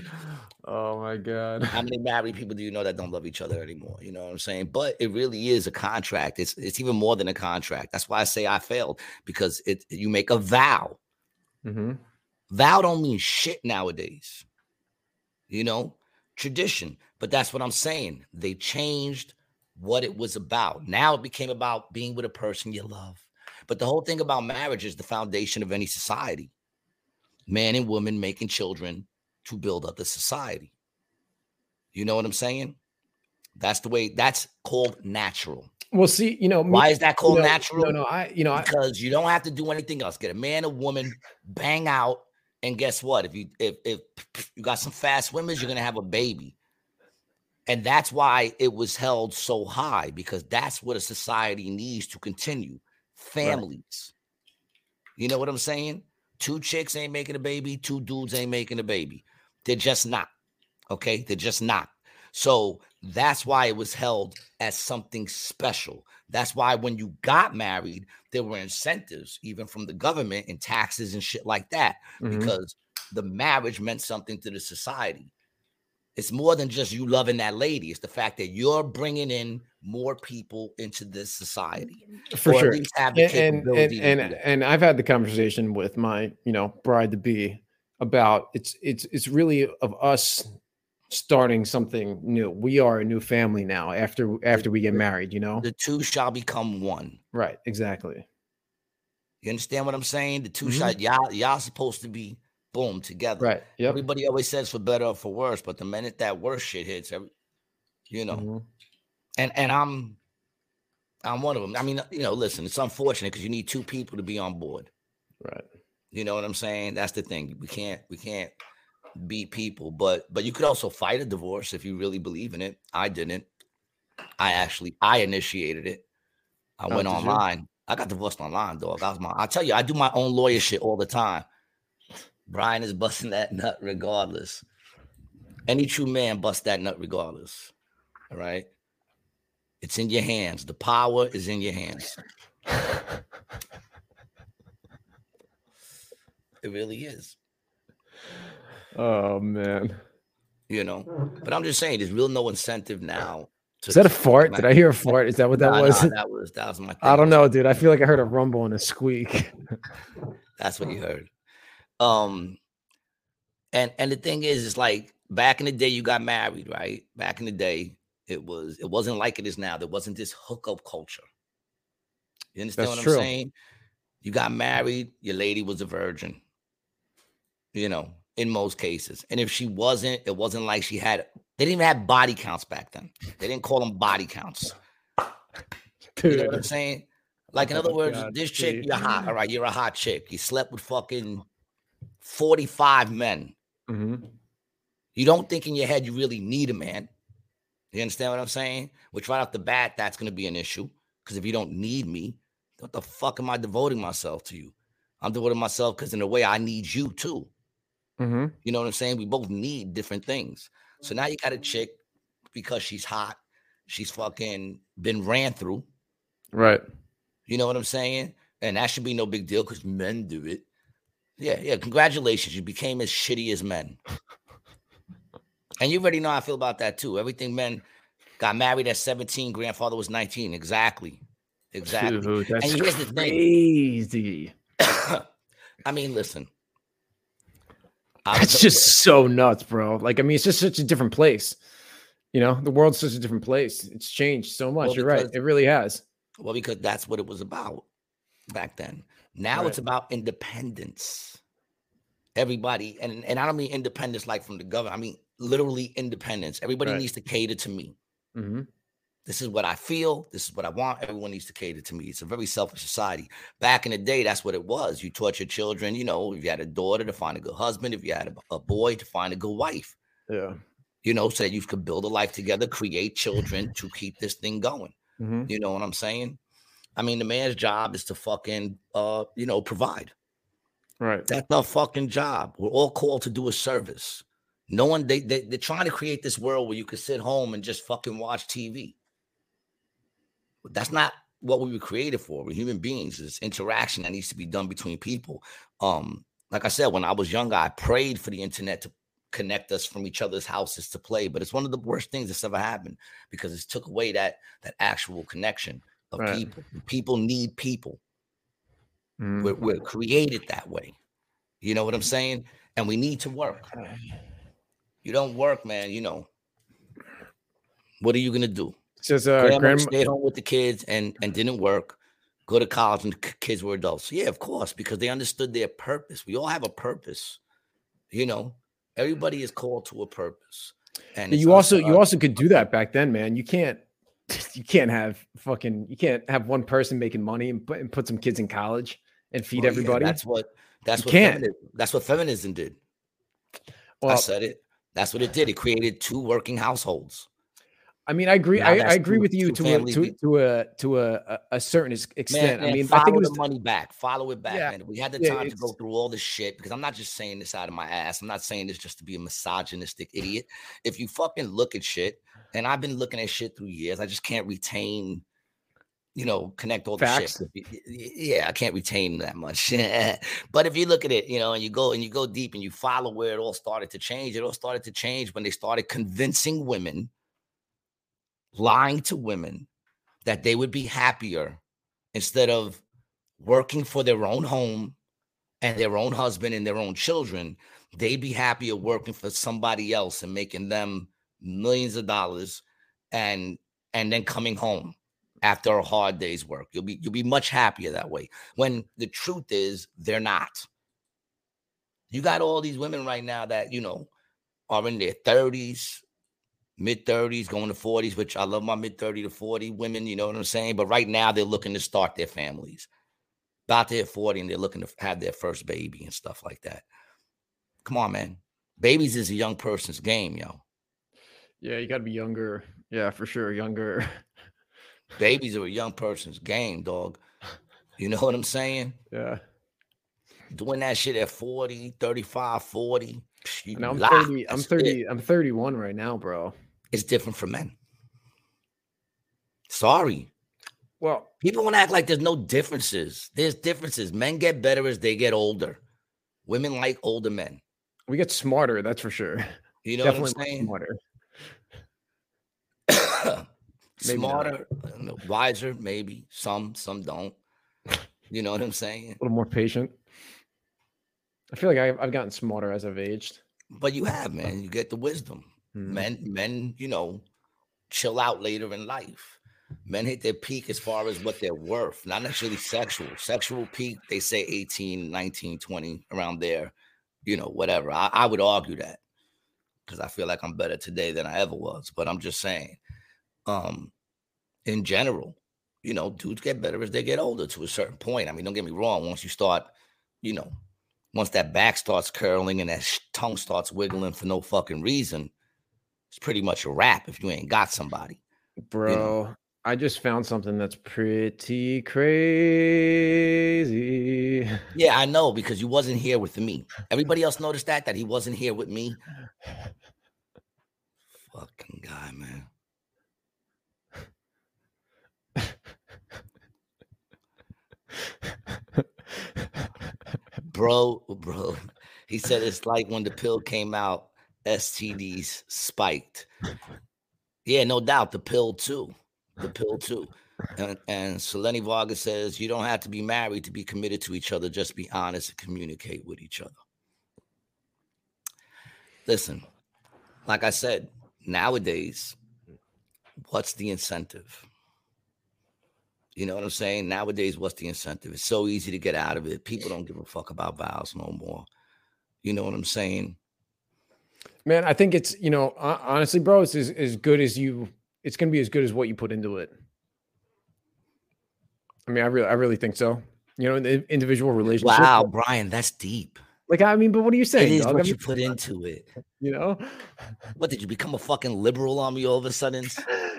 Oh my God. How many married people do you know that don't love each other anymore? You know what I'm saying? But it really is a contract. It's it's even more than a contract. That's why I say I failed because it you make a vow. Mm-hmm. Vow don't mean shit nowadays. You know, tradition. But that's what I'm saying. They changed what it was about. Now it became about being with a person you love. But the whole thing about marriage is the foundation of any society man and woman making children to build up the society. You know what I'm saying? That's the way that's called natural. Well, see, you know, why is that called know, natural? No, no, I, you know, because I, you don't have to do anything else. Get a man, a woman, bang out, and guess what? If you if if you got some fast women, you're gonna have a baby. And that's why it was held so high because that's what a society needs to continue. Families. Right. You know what I'm saying? Two chicks ain't making a baby, two dudes ain't making a baby. They're just not. Okay? They're just not. So that's why it was held as something special. That's why when you got married, there were incentives, even from the government and taxes and shit like that, mm-hmm. because the marriage meant something to the society. It's more than just you loving that lady. It's the fact that you're bringing in more people into this society. For sure. and, and, and, and, and I've had the conversation with my, you know, bride to be about it's it's it's really of us starting something new. We are a new family now after after we get married, you know. The two shall become one. Right, exactly. You understand what I'm saying? The 2 mm-hmm. shall y'all y'all supposed to be boom together. Right. Yep. Everybody always says for better or for worse, but the minute that worse shit hits, every, you know, mm-hmm. And and I'm I'm one of them. I mean, you know, listen, it's unfortunate because you need two people to be on board. Right. You know what I'm saying? That's the thing. We can't we can't beat people, but but you could also fight a divorce if you really believe in it. I didn't. I actually I initiated it. I oh, went online. You? I got divorced online, dog. I was my I tell you, I do my own lawyer shit all the time. Brian is busting that nut regardless. Any true man busts that nut regardless. All right. It's in your hands. The power is in your hands. it really is. Oh man. You know, but I'm just saying there's real no incentive now. Is that a fart? Did I hear a fart? Is that what that nah, was? Nah, that was that was my thing. I don't know, dude. I feel like I heard a rumble and a squeak. That's what you heard. Um, and and the thing is, it's like back in the day, you got married, right? Back in the day, it was it wasn't like it is now. There wasn't this hookup culture. You understand That's what I'm saying? You got married, your lady was a virgin. You know, in most cases. And if she wasn't, it wasn't like she had they didn't even have body counts back then. They didn't call them body counts. Dude. You know what I'm saying? Like in oh other words, God, this chick, you're hot. All right, you're a hot chick. You slept with fucking 45 men. Mm-hmm. You don't think in your head you really need a man. You understand what I'm saying? Which right off the bat, that's going to be an issue. Because if you don't need me, what the fuck am I devoting myself to you? I'm devoting myself because in a way I need you too. Mm-hmm. You know what I'm saying? We both need different things. So now you got a chick because she's hot. She's fucking been ran through. Right. You know what I'm saying? And that should be no big deal because men do it. Yeah, yeah. Congratulations. You became as shitty as men. and you already know how I feel about that too. Everything men got married at 17, grandfather was 19. Exactly. Exactly. Dude, that's and here's the crazy. I mean, listen. That's just so nuts, bro. Like, I mean, it's just such a different place. You know, the world's such a different place. It's changed so much. Well, You're right. It really has. Well, because that's what it was about back then. Now right. it's about independence. Everybody, and, and I don't mean independence like from the government. I mean literally independence. Everybody right. needs to cater to me. Mm-hmm. This is what I feel. This is what I want. Everyone needs to cater to me. It's a very selfish society. Back in the day, that's what it was. You taught your children, you know, if you had a daughter to find a good husband, if you had a, a boy to find a good wife. Yeah. You know, so that you could build a life together, create children to keep this thing going. Mm-hmm. You know what I'm saying? I mean, the man's job is to fucking, uh, you know, provide. Right. That's our fucking job. We're all called to do a service. No one, they, they, they're trying to create this world where you can sit home and just fucking watch TV. But that's not what we were created for. We're human beings. It's interaction that needs to be done between people. Um, like I said, when I was younger, I prayed for the internet to connect us from each other's houses to play. But it's one of the worst things that's ever happened because it took away that that actual connection of right. people. People need people. Mm. We're, we're created that way. You know what I'm saying? And we need to work. You don't work, man. You know what are you gonna do? Says uh, grandma, grandma stayed home with the kids and and didn't work. Go to college and the kids were adults. Yeah, of course, because they understood their purpose. We all have a purpose. You know, everybody is called to a purpose. And you also you also could do that back then, man. You can't you can't have fucking you can't have one person making money and put, and put some kids in college and feed well, everybody. Yeah, that's what that's you what can't. Feminism, that's what feminism did. Well, I said it. That's what it did. It created two working households. I mean, I agree. I, I, agree two, with you to a, to, to a to a a certain extent. Man, man, I mean, follow I think it was the money back. Follow it back, yeah, man. We had the time yeah, to go through all this shit because I'm not just saying this out of my ass. I'm not saying this just to be a misogynistic idiot. If you fucking look at shit, and I've been looking at shit through years, I just can't retain you know, connect all the Facts. shit. Yeah, I can't retain that much. but if you look at it, you know, and you go and you go deep and you follow where it all started to change, it all started to change when they started convincing women, lying to women that they would be happier instead of working for their own home and their own husband and their own children. They'd be happier working for somebody else and making them millions of dollars and and then coming home after a hard day's work. You'll be you'll be much happier that way. When the truth is they're not. You got all these women right now that, you know, are in their 30s, mid 30s, going to 40s, which I love my mid 30 to 40 women, you know what I'm saying? But right now they're looking to start their families. About to hit 40 and they're looking to have their first baby and stuff like that. Come on, man. Babies is a young person's game, yo. Yeah, you got to be younger. Yeah, for sure. Younger. Babies are a young person's game, dog. You know what I'm saying? Yeah. Doing that shit at 40, 35, 40. No, I'm 30. I'm 30. It. I'm 31 right now, bro. It's different for men. Sorry. Well, people want to act like there's no differences. There's differences. Men get better as they get older. Women like older men. We get smarter, that's for sure. You know Definitely what I'm saying? Smarter. Maybe smarter, not. wiser, maybe. Some, some don't. You know what I'm saying? A little more patient. I feel like I've, I've gotten smarter as I've aged. But you have, man. You get the wisdom. Hmm. Men, men, you know, chill out later in life. Men hit their peak as far as what they're worth, not necessarily sexual. Sexual peak, they say 18, 19, 20, around there, you know, whatever. I, I would argue that because I feel like I'm better today than I ever was. But I'm just saying, um, in general. You know, dudes get better as they get older to a certain point. I mean, don't get me wrong. Once you start, you know, once that back starts curling and that tongue starts wiggling for no fucking reason, it's pretty much a wrap if you ain't got somebody. Bro, you know? I just found something that's pretty crazy. Yeah, I know because you wasn't here with me. Everybody else noticed that that he wasn't here with me. Fucking guy, man. Bro, bro. He said it's like when the pill came out, STDs spiked. Yeah, no doubt. The pill too. The pill too. And, and Selene Vargas says you don't have to be married to be committed to each other. Just be honest and communicate with each other. Listen, like I said, nowadays, what's the incentive? You know what I'm saying? Nowadays, what's the incentive? It's so easy to get out of it. People don't give a fuck about vows no more. You know what I'm saying? Man, I think it's, you know, honestly, bro, it's as, as good as you, it's going to be as good as what you put into it. I mean, I really, I really think so. You know, the individual relationship. Wow, Brian, that's deep. Like, I mean, but what are you saying? It is dog? what I mean, you put into it. You know, what did you become a fucking liberal on me all of a sudden?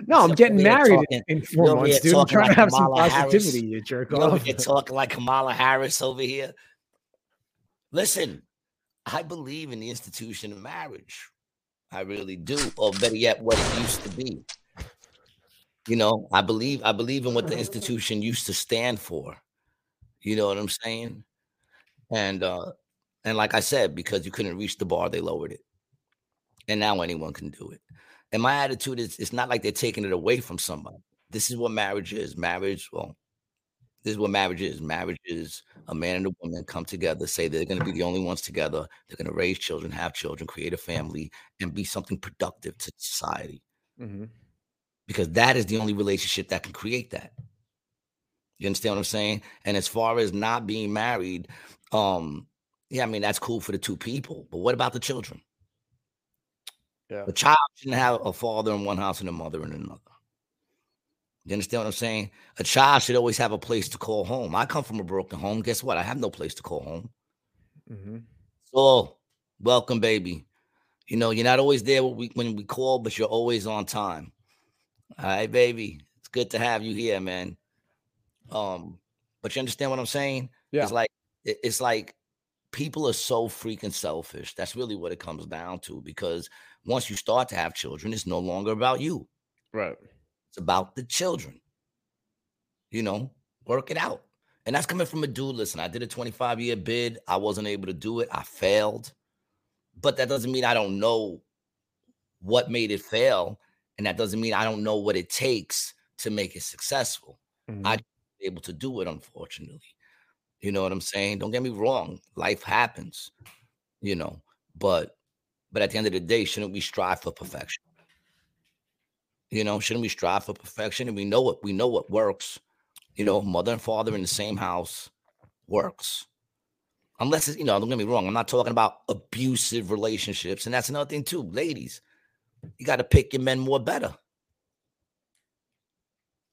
No, I'm getting married talking, in four months, dude. I'm trying like to have Kamala some positivity. Harris. You jerk you off. You're talking like Kamala Harris over here. Listen, I believe in the institution of marriage. I really do, or better yet, what it used to be. You know, I believe I believe in what the institution used to stand for. You know what I'm saying? And uh And like I said, because you couldn't reach the bar, they lowered it. And now anyone can do it. And my attitude is it's not like they're taking it away from somebody. This is what marriage is. Marriage, well, this is what marriage is. Marriage is a man and a woman come together, say they're going to be the only ones together. They're going to raise children, have children, create a family, and be something productive to society. Mm-hmm. Because that is the only relationship that can create that. You understand what I'm saying? And as far as not being married, um, yeah, I mean that's cool for the two people, but what about the children? Yeah. The child shouldn't have a father in one house and a mother in another. You understand what I'm saying? A child should always have a place to call home. I come from a broken home. Guess what? I have no place to call home. Mm-hmm. So, welcome, baby. You know, you're not always there when we, when we call, but you're always on time. All right, baby. It's good to have you here, man. Um, but you understand what I'm saying? Yeah. It's like it's like people are so freaking selfish. That's really what it comes down to. Because once you start to have children, it's no longer about you. Right. It's about the children. You know, work it out. And that's coming from a dude. Listen, I did a 25 year bid. I wasn't able to do it. I failed. But that doesn't mean I don't know what made it fail. And that doesn't mean I don't know what it takes to make it successful. Mm-hmm. I able to do it, unfortunately. You know what I'm saying? Don't get me wrong. Life happens, you know, but but at the end of the day, shouldn't we strive for perfection? You know, shouldn't we strive for perfection? And we know what we know what works. You know, mother and father in the same house works. Unless it's, you know, don't get me wrong, I'm not talking about abusive relationships. And that's another thing too. Ladies, you got to pick your men more better.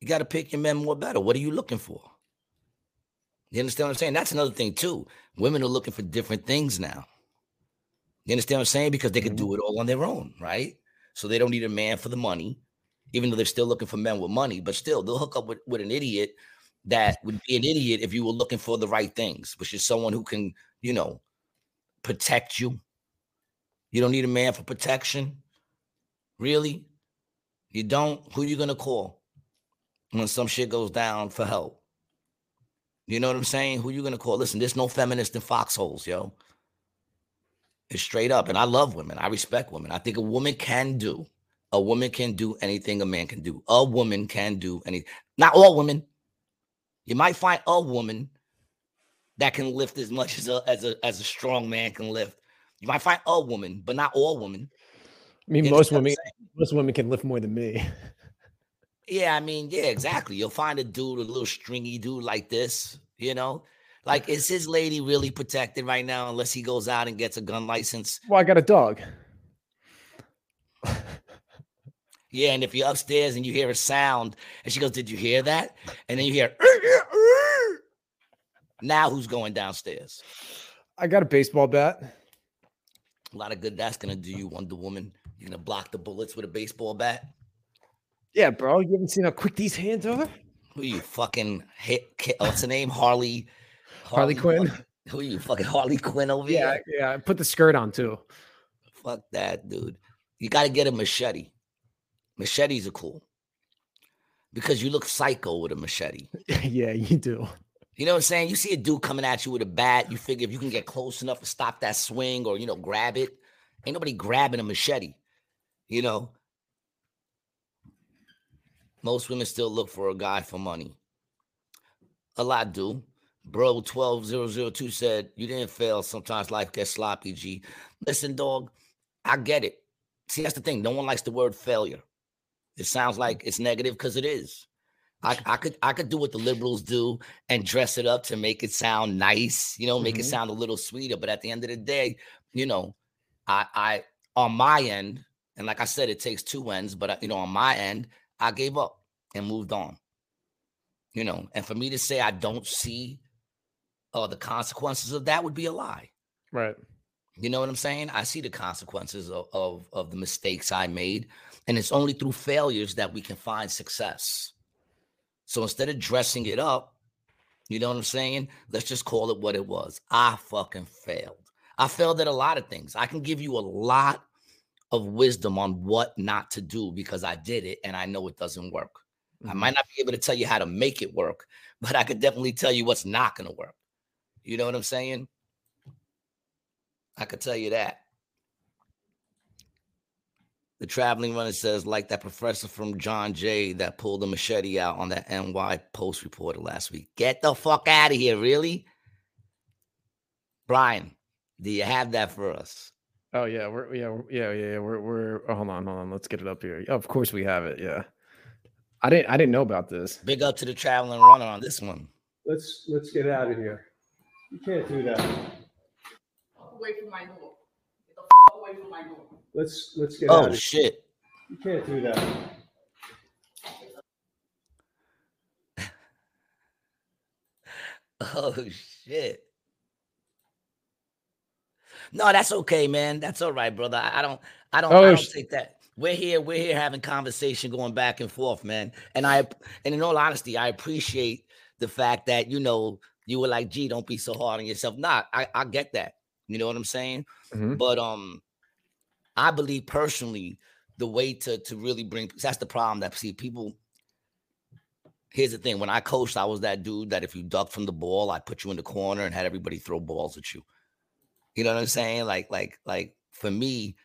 You got to pick your men more better. What are you looking for? You understand what I'm saying? That's another thing too. Women are looking for different things now. You understand what I'm saying? Because they can do mm-hmm. it all on their own, right? So they don't need a man for the money, even though they're still looking for men with money, but still they'll hook up with, with an idiot that would be an idiot if you were looking for the right things, which is someone who can, you know, protect you. You don't need a man for protection. Really? You don't? Who are you gonna call? when some shit goes down for help. You know what I'm saying? Who you gonna call? Listen, there's no feminist in foxholes, yo. It's straight up. And I love women. I respect women. I think a woman can do. A woman can do anything a man can do. A woman can do anything. Not all women. You might find a woman that can lift as much as a as a as a strong man can lift. You might find a woman, but not all women. I mean, most women most women can lift more than me. Yeah, I mean, yeah, exactly. You'll find a dude, a little stringy dude like this, you know. Like, is his lady really protected right now unless he goes out and gets a gun license? Well, I got a dog. yeah, and if you're upstairs and you hear a sound, and she goes, Did you hear that? And then you hear, now who's going downstairs? I got a baseball bat. A lot of good that's gonna do you, Wonder Woman. You're gonna block the bullets with a baseball bat. Yeah, bro. You haven't seen how quick these hands are? Who you fucking hit? What's the name? Harley. Harley, Harley Quinn. Who you fucking Harley Quinn over yeah, here? Yeah, Put the skirt on too. Fuck that, dude. You got to get a machete. Machetes are cool because you look psycho with a machete. yeah, you do. You know what I'm saying? You see a dude coming at you with a bat, you figure if you can get close enough to stop that swing or you know grab it, ain't nobody grabbing a machete. You know, most women still look for a guy for money. A lot do. Bro 12002 said, You didn't fail. Sometimes life gets sloppy, G. Listen, dog, I get it. See, that's the thing. No one likes the word failure. It sounds like it's negative because it is. I, I, could I could do what the liberals do and dress it up to make it sound nice, you know, make mm-hmm. it sound a little sweeter. But at the end of the day, you know, I I on my end, and like I said, it takes two ends, but you know, on my end, I gave up and moved on. You know, and for me to say I don't see uh, the consequences of that would be a lie. Right. You know what I'm saying? I see the consequences of, of, of the mistakes I made. And it's only through failures that we can find success. So instead of dressing it up, you know what I'm saying? Let's just call it what it was. I fucking failed. I failed at a lot of things. I can give you a lot of wisdom on what not to do because I did it and I know it doesn't work. Mm-hmm. I might not be able to tell you how to make it work, but I could definitely tell you what's not going to work. You know what I'm saying? I could tell you that. The traveling runner says, like that professor from John Jay that pulled the machete out on that NY Post reporter last week. Get the fuck out of here, really? Brian, do you have that for us? Oh yeah, we're yeah yeah yeah we're we're oh, hold on hold on let's get it up here. Of course we have it. Yeah, I didn't I didn't know about this. Big up to the traveling runner on this one. Let's let's get out of here. You can't do that. Away from my door. Get the f- away from my door. Let's let's get oh shit. You can't do that. oh shit. No, that's okay, man. That's all right, brother. I don't I don't oh, I don't sh- take that. We're here, we're here having conversation going back and forth, man. And I and in all honesty, I appreciate the fact that you know you were like, gee, don't be so hard on yourself. Nah, I, I get that. You know what I'm saying? Mm-hmm. But um I believe personally the way to to really bring that's the problem that see people. Here's the thing: when I coached, I was that dude that if you ducked from the ball, I put you in the corner and had everybody throw balls at you. You know what I'm saying? Like, like, like for me,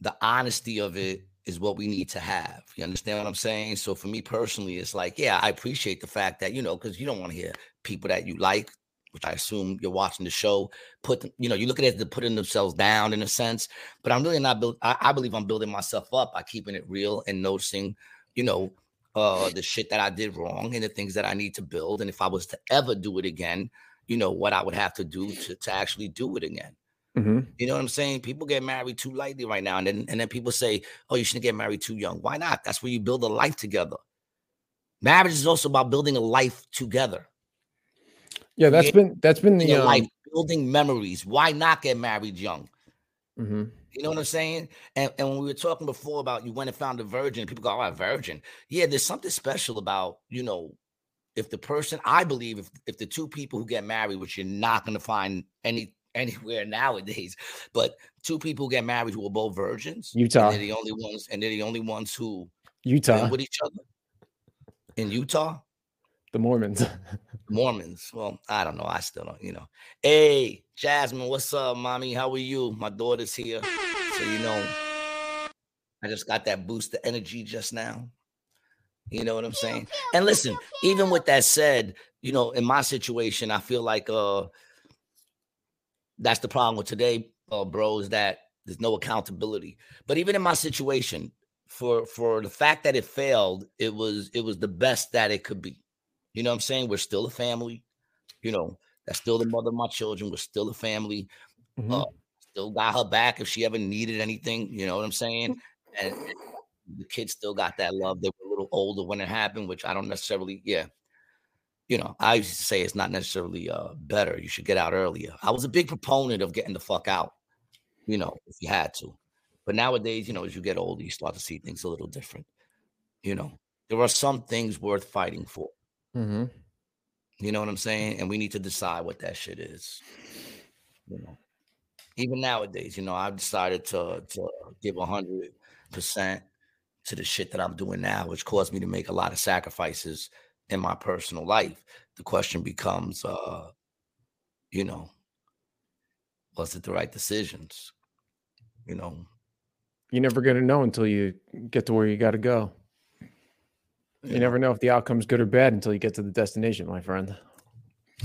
the honesty of it is what we need to have. You understand what I'm saying? So for me personally, it's like, yeah, I appreciate the fact that, you know, because you don't want to hear people that you like which I assume you're watching the show, put you know, you look at it as putting themselves down in a sense. But I'm really not build. I, I, believe I'm building myself up by keeping it real and noticing, you know, uh the shit that I did wrong and the things that I need to build. And if I was to ever do it again, you know, what I would have to do to, to actually do it again. Mm-hmm. You know what I'm saying? People get married too lightly right now, and then and then people say, "Oh, you shouldn't get married too young." Why not? That's where you build a life together. Marriage is also about building a life together. Yeah, that's been that's been the um, life building memories. Why not get married young? Mm-hmm. You know what I'm saying? And, and when we were talking before about you went and found a virgin, people go, "Oh, a virgin." Yeah, there's something special about you know if the person I believe if if the two people who get married, which you're not going to find any anywhere nowadays, but two people get married who are both virgins, Utah, they're the only ones, and they're the only ones who Utah with each other in Utah. The Mormons. Mormons. Well, I don't know. I still don't, you know. Hey, Jasmine, what's up, mommy? How are you? My daughter's here. So, you know, I just got that boost of energy just now. You know what I'm saying? And listen, even with that said, you know, in my situation, I feel like uh that's the problem with today, uh, bro, is that there's no accountability. But even in my situation, for for the fact that it failed, it was it was the best that it could be. You know what I'm saying? We're still a family. You know, that's still the mother of my children. We're still a family. Mm-hmm. Uh, still got her back if she ever needed anything. You know what I'm saying? And, and the kids still got that love. They were a little older when it happened, which I don't necessarily, yeah. You know, I used to say it's not necessarily uh, better. You should get out earlier. I was a big proponent of getting the fuck out, you know, if you had to. But nowadays, you know, as you get older, you start to see things a little different. You know, there are some things worth fighting for. Mm-hmm. You know what I'm saying? And we need to decide what that shit is. You know, even nowadays, you know, I've decided to to give hundred percent to the shit that I'm doing now, which caused me to make a lot of sacrifices in my personal life. The question becomes, uh, you know, was it the right decisions? You know, you're never gonna know until you get to where you got to go. You never know if the outcome's good or bad until you get to the destination, my friend.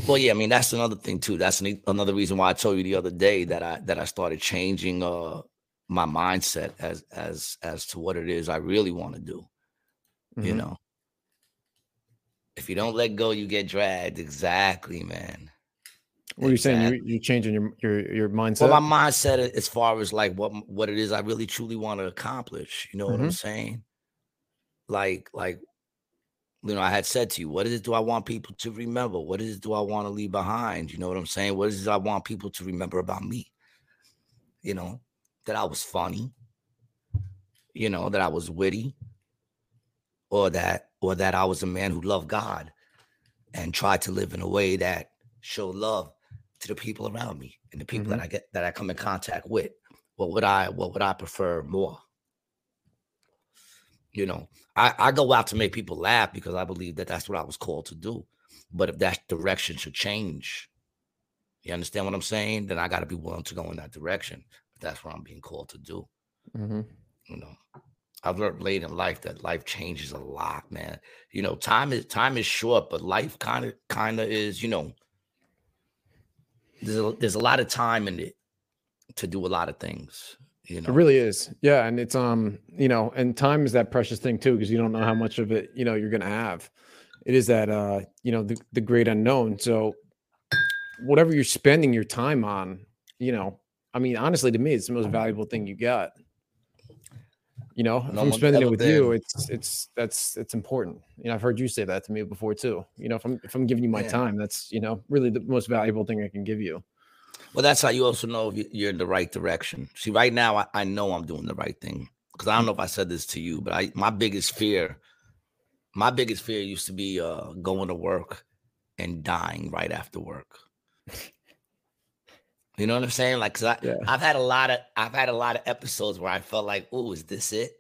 Well, yeah, I mean that's another thing too. That's an, another reason why I told you the other day that I that I started changing uh my mindset as as as to what it is I really want to do. Mm-hmm. You know, if you don't let go, you get dragged. Exactly, man. What are you saying? You're, you're, changing your your your mindset. Well, my mindset as far as like what what it is I really truly want to accomplish. You know mm-hmm. what I'm mm-hmm. saying? Like like you know, I had said to you, what is it do I want people to remember? What is it do I want to leave behind? You know what I'm saying? What is it I want people to remember about me? You know, that I was funny, you know, that I was witty, or that, or that I was a man who loved God and tried to live in a way that showed love to the people around me and the people mm-hmm. that I get that I come in contact with. What would I what would I prefer more? You know, I, I go out to make people laugh because I believe that that's what I was called to do. But if that direction should change, You understand what I'm saying? Then I got to be willing to go in that direction. That's what I'm being called to do. Mm-hmm. You know, I've learned late in life that life changes a lot, man. You know, time is time is short, but life kind of kind of is. You know, there's a, there's a lot of time in it to do a lot of things. You know, It really is. Yeah. And it's um, you know, and time is that precious thing too, because you don't know how much of it, you know, you're gonna have. It is that uh, you know, the, the great unknown. So whatever you're spending your time on, you know, I mean, honestly, to me, it's the most valuable thing you got. You know, if No I'm spending it with you, it's it's that's it's important. You know, I've heard you say that to me before too. You know, if I'm if I'm giving you my Yeah. time, that's you know really the most valuable thing I can give you. Well, that's how you also know you're in the right direction. See, right now, I, I know I'm doing the right thing because I don't know if I said this to you, but I my biggest fear, my biggest fear used to be uh, going to work and dying right after work. You know what I'm saying? Like, I, Yeah. I've had a lot of I've had a lot of episodes where I felt like, oh, is this it?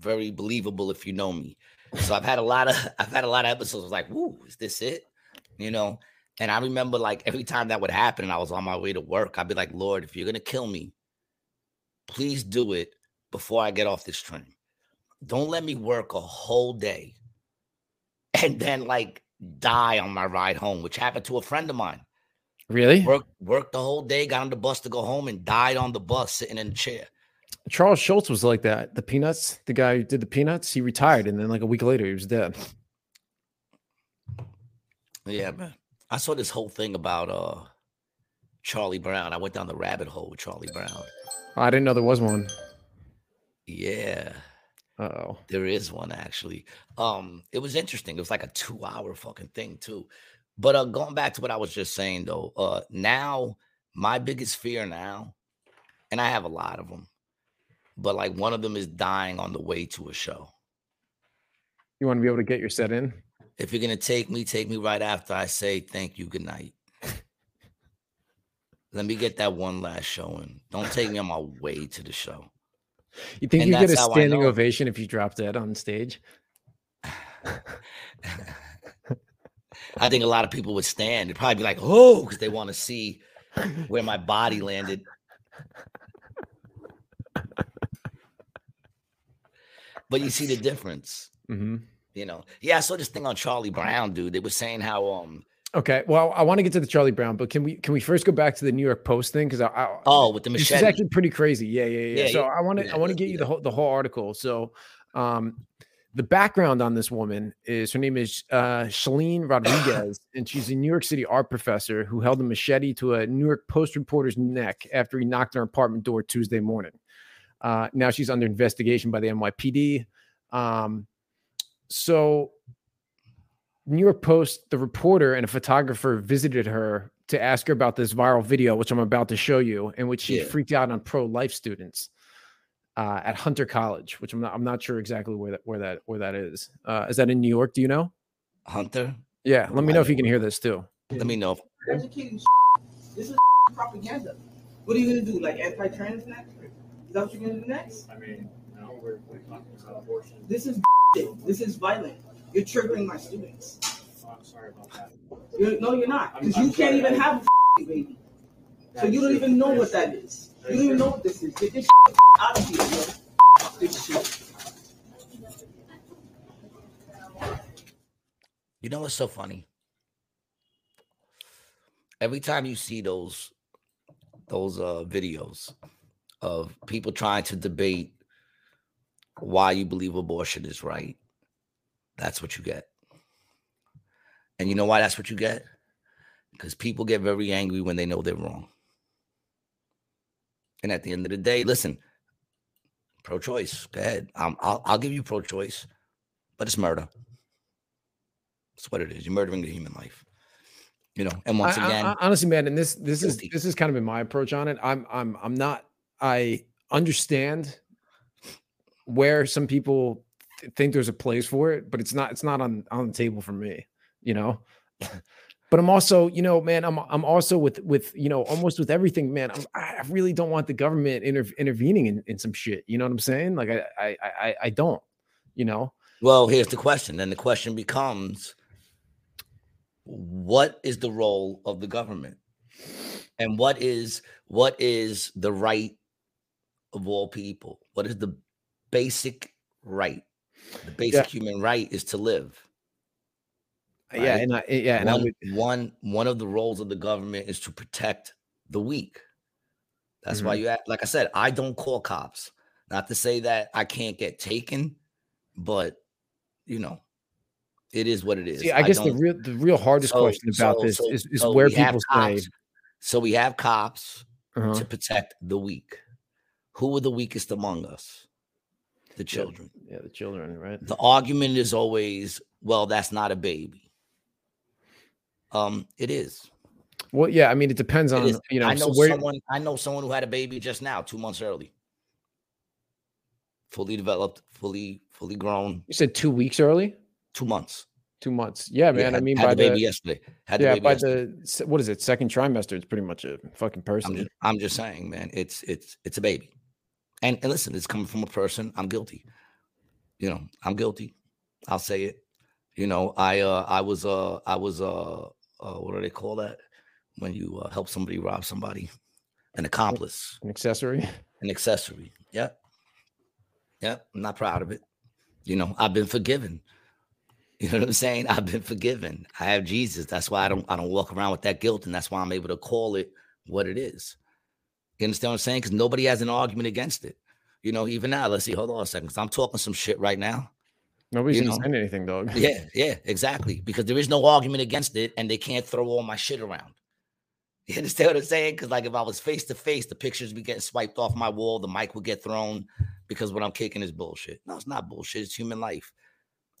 Very believable if you know me. So I've had a lot of I've had a lot of episodes like, ooh, is this it? You know, and I remember like every time that would happen and I was on my way to work, I'd be like, Lord, if you're gonna kill me, please do it before I get off this train. Don't let me work a whole day and then like die on my ride home, which happened to a friend of mine. Really? Worked worked the whole day, got on the bus to go home, and died on the bus sitting in a chair. Charles Schulz was like that. The Peanuts, the guy who did the Peanuts, he retired, and then like a week later, he was dead. Yeah, man. I saw this whole thing about uh Charlie Brown. I went down the rabbit hole with Charlie Brown. I didn't know there was one. Yeah. Oh, There is one actually. Um, it was interesting. It was like a two-hour fucking thing too. But uh, going back to what I was just saying though, uh, now my biggest fear now, and I have a lot of them, but like one of them is dying on the way to a show. you want to be able to get your set in? If you're gonna take me, take me right after I say thank you, good night. Let me get that one last show in. Don't take me on my way to the show. You think And you get a that's how I standing ovation if you drop dead on stage? I think a lot of people would stand. They'd probably be like, "Oh," because they want to see where my body landed. But you see the difference, hmm you know. Yeah, I saw this thing on Charlie Brown, dude. They were saying how um Okay. Well, I want to get to the Charlie Brown, but can we can we first go back to the New York Post thing? Because I, I oh with the this is actually pretty crazy. Yeah, yeah, yeah. Yeah, so yeah. I want to Yeah, I want to get you the whole the whole article. So, um, the background on this woman is her name is uh, Shellyne Rodriguez, and she's a New York City art professor who held a machete to a New York Post reporter's neck after he knocked on her apartment door Tuesday morning. Uh, now she's under investigation by the NYPD. Um, so, New York Post, the reporter and a photographer visited her to ask her about this viral video, which I'm about to show you, in which she Yeah. freaked out on pro-life students uh, at Hunter College, which I'm not I'm not sure exactly where that where that where that is. Uh, is that in New York? Do you know? Hunter. Yeah, let me know if you can hear this too. Let me know. if- Educating This is propaganda. What are you gonna do? Like anti-trans next? Is that what you're gonna do next? I mean, no, we're, we're talking about abortion. This is this is violent. You're triggering my students. Oh, I'm sorry about that. You're, no, you're not, because you I'm can't sorry, even have a baby. So you don't even know what that is. You know this is. This out of here, yo. This shit. You know what's so funny? Every time you see those those uh videos of people trying to debate why you believe abortion is right, that's what you get. And you know why that's what you get? Because people get very angry when they know they're wrong. And at the end of the day, listen, pro-choice, go ahead. Um, I'll, I'll give you pro-choice, but it's murder. That's what it is. You're murdering a human life. You know, and once I- I- again, I- honestly, man, and this this is this is kind of been my approach on it. I'm I'm I'm not. I understand where some people th- think there's a place for it, but it's not. It's not on on the table for me. You know. But I'm also, you know, man, I'm I'm also with with you know almost with everything, man. I'm, I really don't want the government inter- intervening in, in some shit. You know what I'm saying? Like I I I, I don't. You know. well, here's the question. Then the question becomes what is the role of the government? And what is what is the right of all people? What is the basic right? The basic yeah. human right is to live. Right? Yeah, and I, yeah, and one, would... one one of the roles of the government is to protect the weak. That's mm-hmm. why you act, like I said, I don't call cops. Not to say that I can't get taken, but you know, it is what it is. See, I, I guess the real the real hardest so, question about so, this so, is, is where people say. So we have cops uh-huh. to protect the weak. Who are the weakest among us? The children. Yeah, yeah, the children, right? The argument is always, well, that's not a baby. Um, it is. Well, yeah, I mean, it depends on it you know. I know so where, someone. I know someone who had a baby just now, two months early, fully developed, fully fully grown. You said two weeks early. Two months. Two months. Yeah, man. Yeah, I mean, had by the baby the, yesterday. Had yeah, the by yesterday. the what is it? Second trimester. It's pretty much a fucking person. I'm just, I'm just saying, man. It's it's it's a baby, and and listen, it's coming from a person. I'm guilty. You know, I'm guilty. I'll say it. You know, I uh I was uh I was uh, uh what do they call that? when you uh, help somebody rob somebody, an accomplice, an accessory, an accessory. Yep. Yep. I'm not proud of it. You know, I've been forgiven. You know what I'm saying? I've been forgiven. I have Jesus. That's why I don't I don't walk around with that guilt, and that's why I'm able to call it what it is. You understand what I'm saying? Because nobody has an argument against it. You know, even now, let's see. Hold on a second. Because I'm talking some shit right now. Nobody's going to saying anything, dog. Yeah, yeah, exactly. Because there is no argument against it, and they can't throw all my shit around. You understand what I'm saying? Because like if I was face to face, the pictures be getting swiped off my wall, the mic would get thrown because what I'm kicking is bullshit. No, it's not bullshit. It's human life.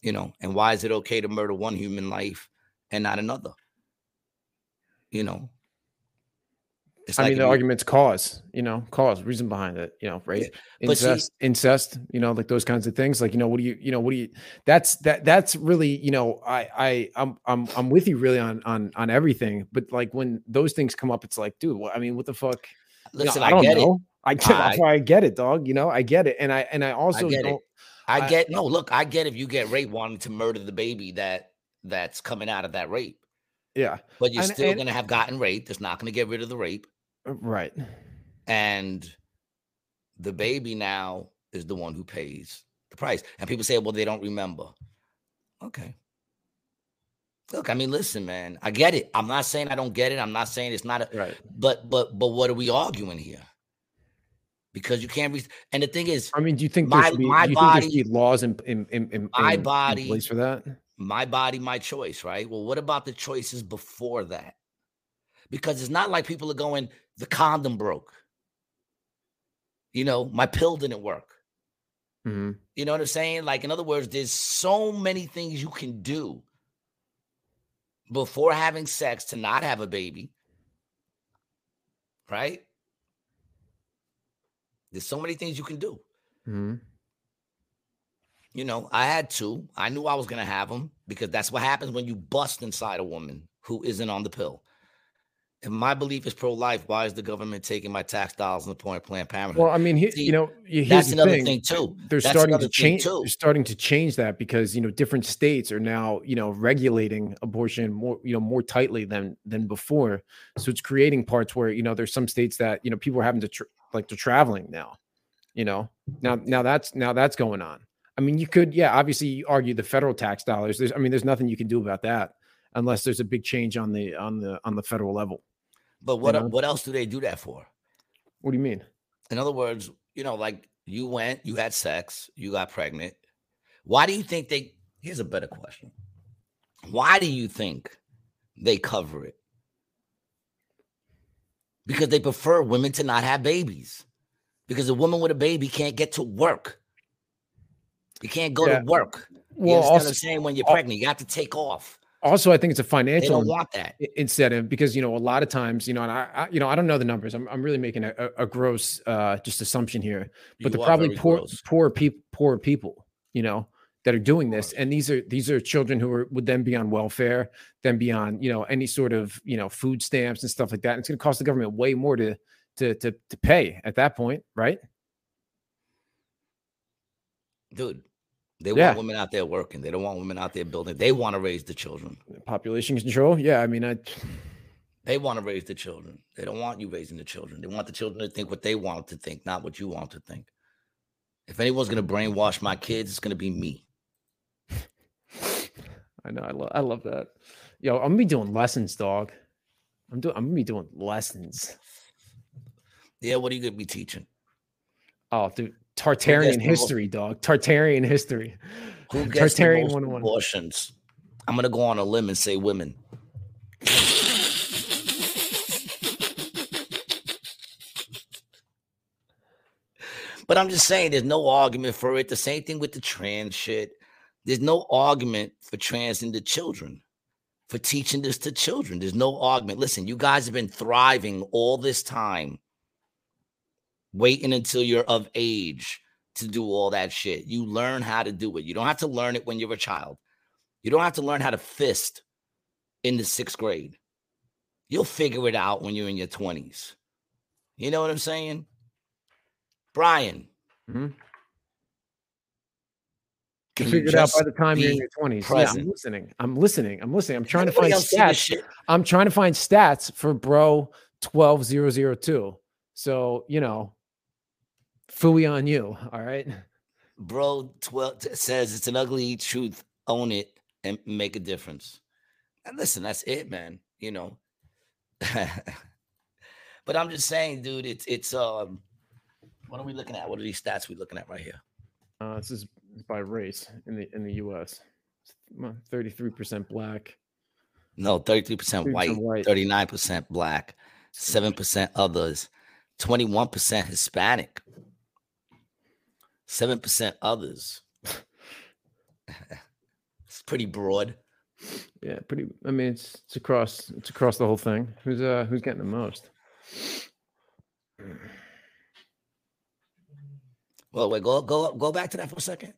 You know, and why is it okay to murder one human life and not another? You know, it's I like mean, the argument's cause, you know, cause, reason behind it, you know, right? Incest, see, incest, you know, like those kinds of things. Like, you know, what do you, you know, what do you? That's that. That's really, you know, I, I, I'm, I'm, I'm with you really on, on, on everything. But like when those things come up, it's like, dude, well, I mean, what the fuck? Listen, you know, I, I, don't get know. it. I get, I, that's why I get it, dog. You know, I get it, and I, and I also I get don't. It. I get no. Look, I get if you get raped, wanting to murder the baby that that's coming out of that rape. Yeah, but you're and, still and, gonna have gotten raped. It's not gonna get rid of the rape. Uh, right. And the baby now is the one who pays the price. And people say, well, they don't remember. Okay. Look, I mean, listen, man, I get it. I'm not saying I don't get it. I'm not saying it's not a right. But but but what are we arguing here? Because you can't. Re- and the thing is, I mean, do you think my, be, my body laws in in, in, in my body in place for that? My body, my choice, right? Well, what about the choices before that? Because it's not like people are going, the condom broke. You know, my pill didn't work. Mm-hmm. You know what I'm saying? Like, in other words, there's so many things you can do before having sex to not have a baby. Right? There's so many things you can do. Mm-hmm. You know, I had two. I knew I was going to have them because that's what happens when you bust inside a woman who isn't on the pill if my belief is pro-life, why is the government taking my tax dollars and the point Planned Parenthood? Well, I mean, he, See, you know, that's another thing. thing too. They're that's starting to change. They're starting to change that because you know different states are now you know regulating abortion more you know more tightly than than before. So it's creating parts where you know there's some states that you know people are having to tra- like they're traveling now. You know, now now that's now that's going on. I mean, you could yeah, obviously you argue the federal tax dollars. There's I mean, there's nothing you can do about that unless there's a big change on the on the on the federal level. But what you know? what else do they do that for? What do you mean? In other words, you know, like you went, you had sex, you got pregnant. Why do you think they? Here's a better question. Why do you think they cover it? Because they prefer women to not have babies. Because a woman with a baby can't get to work. You can't go yeah. to work. You well, understand also, what I'm saying? When you're pregnant, you have to take off also i think it's a financial they don't want that. incentive because you know a lot of times you know and i, I you know i don't know the numbers. I'm, I'm really making a, a gross uh just assumption here but you they're probably poor gross. poor people poor people you know that are doing this. and these are these are children who are would then be on welfare then be on you know any sort of you know food stamps and stuff like that. And it's going to cost the government way more to to to, to pay at that point right? Dude They Yeah. want women out there working. They don't want women out there building. They want to raise the children. Population control. Yeah, I mean, I They want to raise the children. They don't want you raising the children. They want the children to think what they want to think, not what you want to think. If anyone's gonna brainwash my kids, it's gonna be me. I know. I love. I love that. Yo, I'm gonna be doing lessons, dog. I'm doing. I'm gonna be doing lessons. Yeah, what are you gonna be teaching? Oh, dude, Tartarian the most- history, dog. Tartarian history. Who gets the Tartarian most 101. abortions? I'm gonna go on a limb and say women. But I'm just saying, there's no argument for it. The same thing with the trans shit. There's no argument for trans into children, for teaching this to children. There's no argument. Listen, you guys have been thriving all this time, waiting until you're of age to do all that shit. You learn how to do it. You don't have to learn it when you're a child. You don't have to learn how to fist in the sixth grade. You'll figure it out when you're in your 20s. You know what I'm saying? Brian. Mhm. can You figure it out by the time you're in your 20s. Yeah. I'm listening. I'm listening. I'm listening. I'm trying to find else see this stats. I'm trying to find stats for bro 12002. So, you know, fooey on you. All right. Bro 12 says it's an ugly truth. Own it and make a difference. And listen, that's it, man. You know. but I'm just saying, dude, it's it's um what are we looking at? What are these stats we looking at right here? Uh, this is by race in the in the US. Thirty three percent black. No, 33% 33% white, white. 39% black, 7% others, 21% Hispanic, 7% others. it's pretty broad. Yeah, pretty. I mean, it's it's across it's across the whole thing. Who's uh who's getting the most? Well, wait, go go go back to that for a second.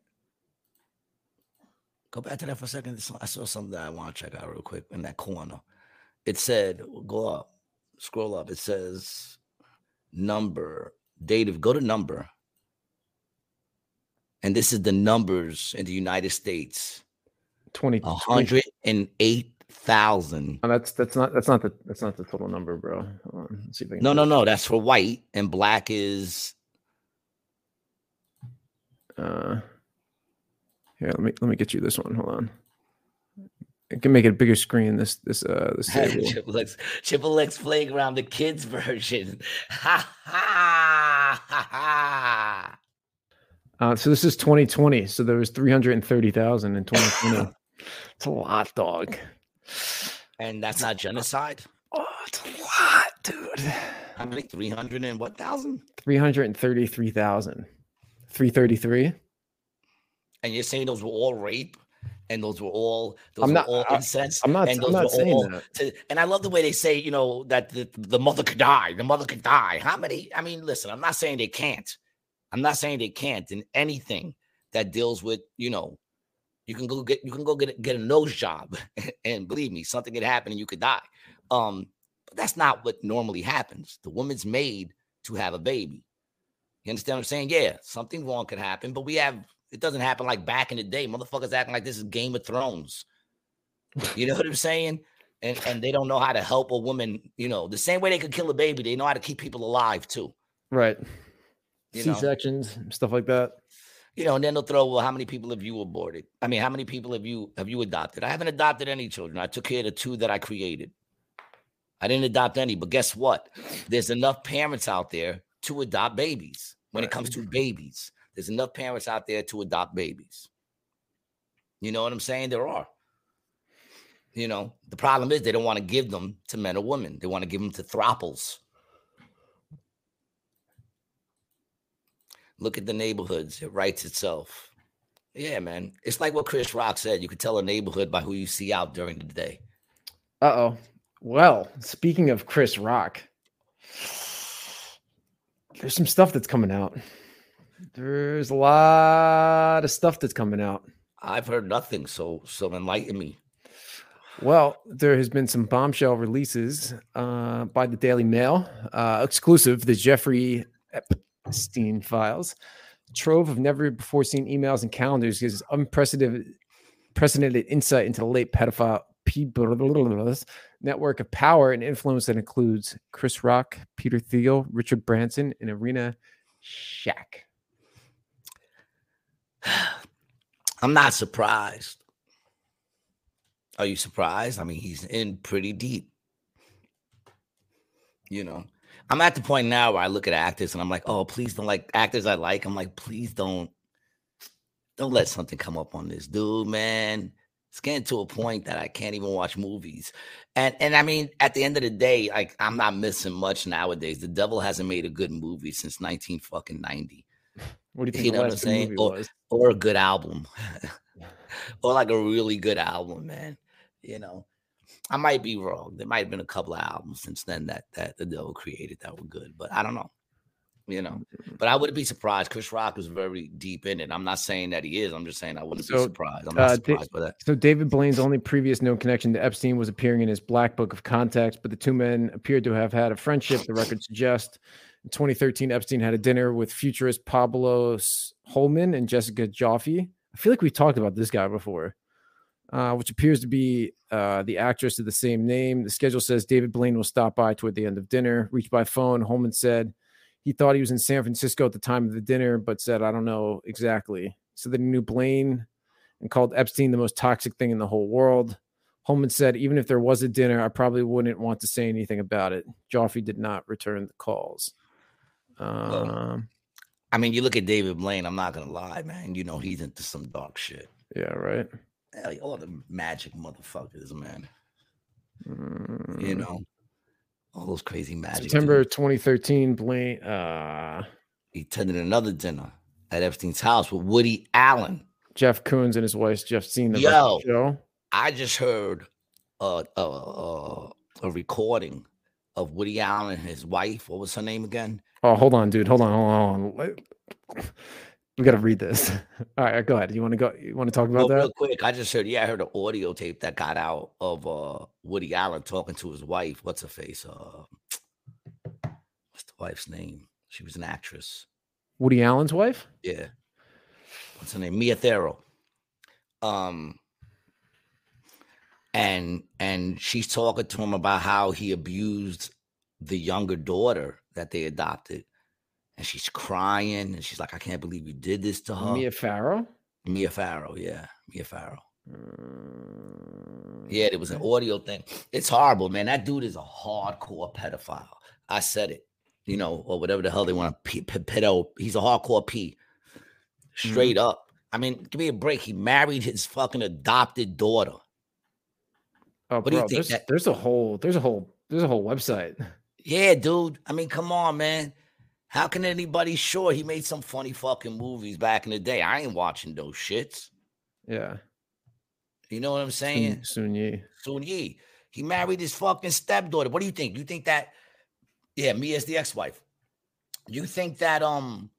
Go back to that for a second. I saw something that I want to check out real quick in that corner. It said, go up, scroll up. It says number, date of, go to number. And this is the numbers in the United States. 20, A hundred and eight thousand. Oh, that's that's not that's not the that's not the total number, bro. Hold on, let's see if I can No, no, no. That's for white, and black is Uh, here, let me let me get you this one. Hold on. I can make it a bigger screen. This this uh this. Triple X, Triple X Playground, the kids version. Ha ha ha ha. Uh, so this is 2020. So there was 330,000 in 2020. it's a lot, dog. And that's not genocide. Oh, it's a lot, dude. How many? Three hundred and what thousand? 333,000. 333. And you're saying those were all rape, and those were all those I'm were not- all I- incest. I'm not and I'm not were saying all that. to, and I love the way they say, you know, that the, the mother could die. The mother could die. How many? I mean, listen, I'm not saying they can't. I'm not saying they can't in anything that deals with, you know, you can go get you can go get get a nose job, and believe me, something could happen and you could die. Um, but that's not what normally happens. The woman's made to have a baby. You understand what I'm saying? Yeah, something wrong could happen, but we have it doesn't happen like back in the day. Motherfuckers acting like this is Game of Thrones. You know what I'm saying? And and they don't know how to help a woman. You know, the same way they could kill a baby, they know how to keep people alive too. Right. C sections, stuff like that. You know, and then they'll throw, well, how many people have you aborted? I mean, how many people have you have you adopted? I haven't adopted any children. I took care of the two that I created. I didn't adopt any, but guess what? There's enough parents out there to adopt babies. When it comes to babies, there's enough parents out there to adopt babies. You know what I'm saying? There are. You know, the problem is they don't want to give them to men or women. They want to give them to throuples. Look at the neighborhoods. It writes itself. Yeah, man. It's like what Chris Rock said. You could tell a neighborhood by who you see out during the day. Uh oh. Well, speaking of Chris Rock, there's some stuff that's coming out. There's a lot of stuff that's coming out. I've heard nothing, so so enlighten me. Well, there has been some bombshell releases uh, by the Daily Mail, uh, exclusive, the Jeffrey Epstein files. trove of never before seen emails and calendars gives unprecedented precedented insight into the late pedophile network of power and influence that includes Chris Rock, Peter Thiel, Richard Branson, and Irina Shayk. I'm not surprised. Are you surprised? I mean, he's in pretty deep. You know, I'm at the point now where I look at actors and I'm like, oh, please don't like actors I like. I'm like, please don't, don't let something come up on this dude, man. It's getting to a point that I can't even watch movies. And and I mean, at the end of the day, like I'm not missing much nowadays. The devil hasn't made a good movie since 19 fucking 90. What do you think? You know what I'm saying? Or, was? or a good album. or like a really good album, man. You know. I might be wrong. There might have been a couple of albums since then that that the devil created that were good, but I don't know. You know, but I wouldn't be surprised. Chris Rock is very deep in it. I'm not saying that he is. I'm just saying I wouldn't be surprised. I'm not uh, surprised by that. So David Blaine's only previous known connection to Epstein was appearing in his Black Book of Contacts, but the two men appeared to have had a friendship. The records suggest. In 2013, Epstein had a dinner with futurist Pablo Holman and Jessica Joffe. I feel like we talked about this guy before, uh, which appears to be uh, the actress of the same name. The schedule says David Blaine will stop by toward the end of dinner. Reached by phone, Holman said he thought he was in San Francisco at the time of the dinner, but said, I don't know exactly. So he knew Blaine and called Epstein the most toxic thing in the whole world. Holman said, even if there was a dinner, I probably wouldn't want to say anything about it. Joffe did not return the calls. Um, I mean, you look at David Blaine. I'm not gonna lie, man. You know he's into some dark shit. yeah, right. Hell, all the magic motherfuckers, man. You Mm, know, all those crazy magic. September dudes. 2013, Blaine. Uh, He attended another dinner at Epstein's house with Woody Allen. Jeff Koons and his wife Jeff seen the Yo. show. I just heard a, a recording of Woody Allen and his wife. What was her name again? Oh, hold on, dude. Hold on, hold on. We gotta read this. All right, go ahead. You want to go? You want to talk about Well, that? real quick, I just heard. Yeah, I heard an audio tape that got out of uh, Woody Allen talking to his wife. What's her face? Uh, what's the wife's name? She was an actress. Woody Allen's wife. Yeah. What's her name? Mia Farrow. Um and and she's talking to him about how he abused the younger daughter that they adopted. And she's crying and she's like, I can't believe you did this to her. Mia Farrow. Mia Farrow, yeah. Mia Farrow. Mm, Yeah, there was an audio thing. It's horrible, man. That dude is a hardcore pedophile. I said it, you know, or whatever the hell they want to p- p- pedo. He's a hardcore P. Straight up. I mean, give me a break. He married his fucking adopted daughter. Oh, What do you bro, think there's, that- there's a whole there's a whole there's a whole website. Yeah, dude. I mean, come on, man. How can anybody sure he made some funny fucking movies back in the day? I ain't watching those shits. Yeah. You know what I'm saying? Soon, Soon Yi. Soon Yi. He married his fucking stepdaughter. What do you think? You think that? Yeah, me as the ex-wife. You think that um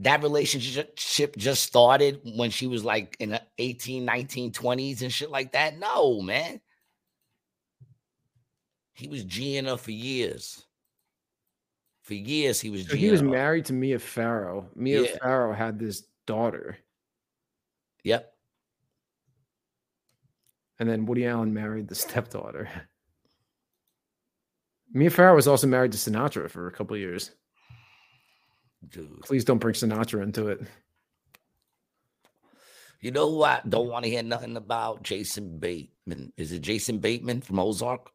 that relationship just started when she was like in the 18, 19, 20s and shit like that? No, man. He was G'ing her for years. For years, he was So he was married to Mia Farrow. Mia Yeah. Farrow had this daughter, Yep. and then Woody Allen married the stepdaughter. Mia Farrow was also married to Sinatra for a couple of years. Dude. Please don't bring Sinatra into it. You know who I don't want to hear nothing about? Jason Bateman. Is it Jason Bateman from Ozark?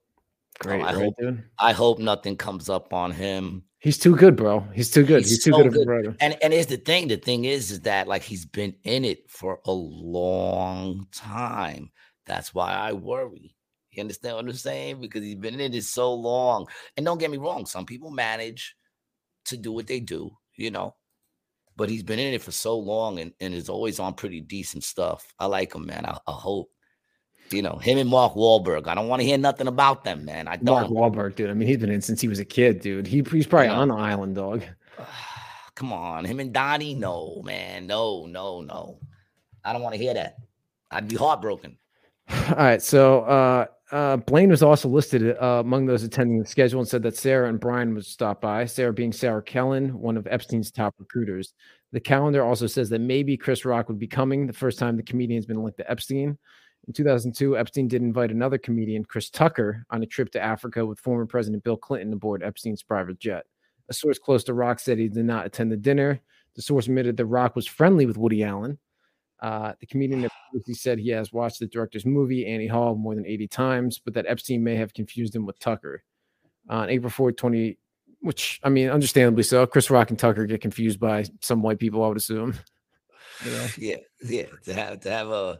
Oh, Great, I right, hope- dude? I hope nothing comes up on him. He's too good, bro. He's too good. He's He's, too so good of a good. writer. And and here's the thing. The thing is, is that like he's been in it for a long time. That's why I worry. You understand what I'm saying? Because he's been in it so long. And don't get me wrong, some people manage to do what they do, you know. But he's been in it for so long and, and is always on pretty decent stuff. I like him, man. I, I hope. You know, him and Mark Wahlberg. I don't want to hear nothing about them, man. I don't. Mark Wahlberg, dude. I mean, he's been in since he was a kid, dude. He, he's probably Yeah. on the island, dog. Come on, him and Donnie? No, man. No, no, no. I don't want to hear that. I'd be heartbroken. All right. So uh Uh, Blaine was also listed uh, among those attending the schedule and said that Sarah and Brian would stop by. Sarah being Sarah Kellen, one of Epstein's top recruiters. The calendar also says that maybe Chris Rock would be coming the first time the comedian's been linked to Epstein. In 2002, Epstein did invite another comedian, Chris Tucker, on a trip to Africa with former President Bill Clinton aboard Epstein's private jet. A source close to Rock said he did not attend the dinner. The source admitted that Rock was friendly with Woody Allen. Uh, the comedian he said he has watched the director's movie, Annie Hall, more than 80 times, but that Epstein may have confused him with Tucker. On April 4, 20, which I mean, understandably so. Chris Rock and Tucker get confused by some white people, I would assume. You know? Yeah, yeah. To have to have a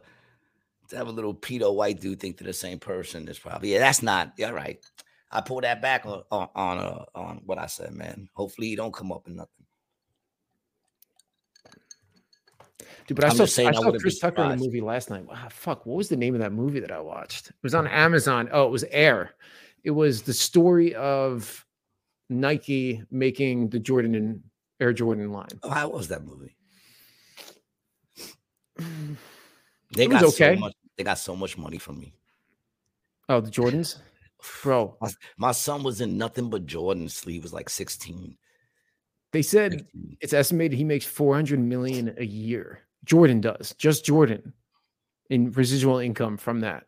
to have a little pedo white dude think they're the same person is probably yeah. That's not yeah. Right. I pull that back on on on, uh, on what I said, man. Hopefully, he don't come up in nothing. Dude, but I I'm saw, I saw Chris Tucker in the movie last night. Ah, fuck, what was the name of that movie that I watched? It was on Amazon. Oh, it was Air. It was the story of Nike making the Jordan and Air Jordan line. Oh, how was that movie? They got okay. so much. They got so much money from me. Oh, the Jordans, bro. My, my son was in nothing but Jordans. Sleeve was like sixteen. They said 16. it's estimated he makes four hundred million a year. Jordan does, just Jordan, in residual income from that.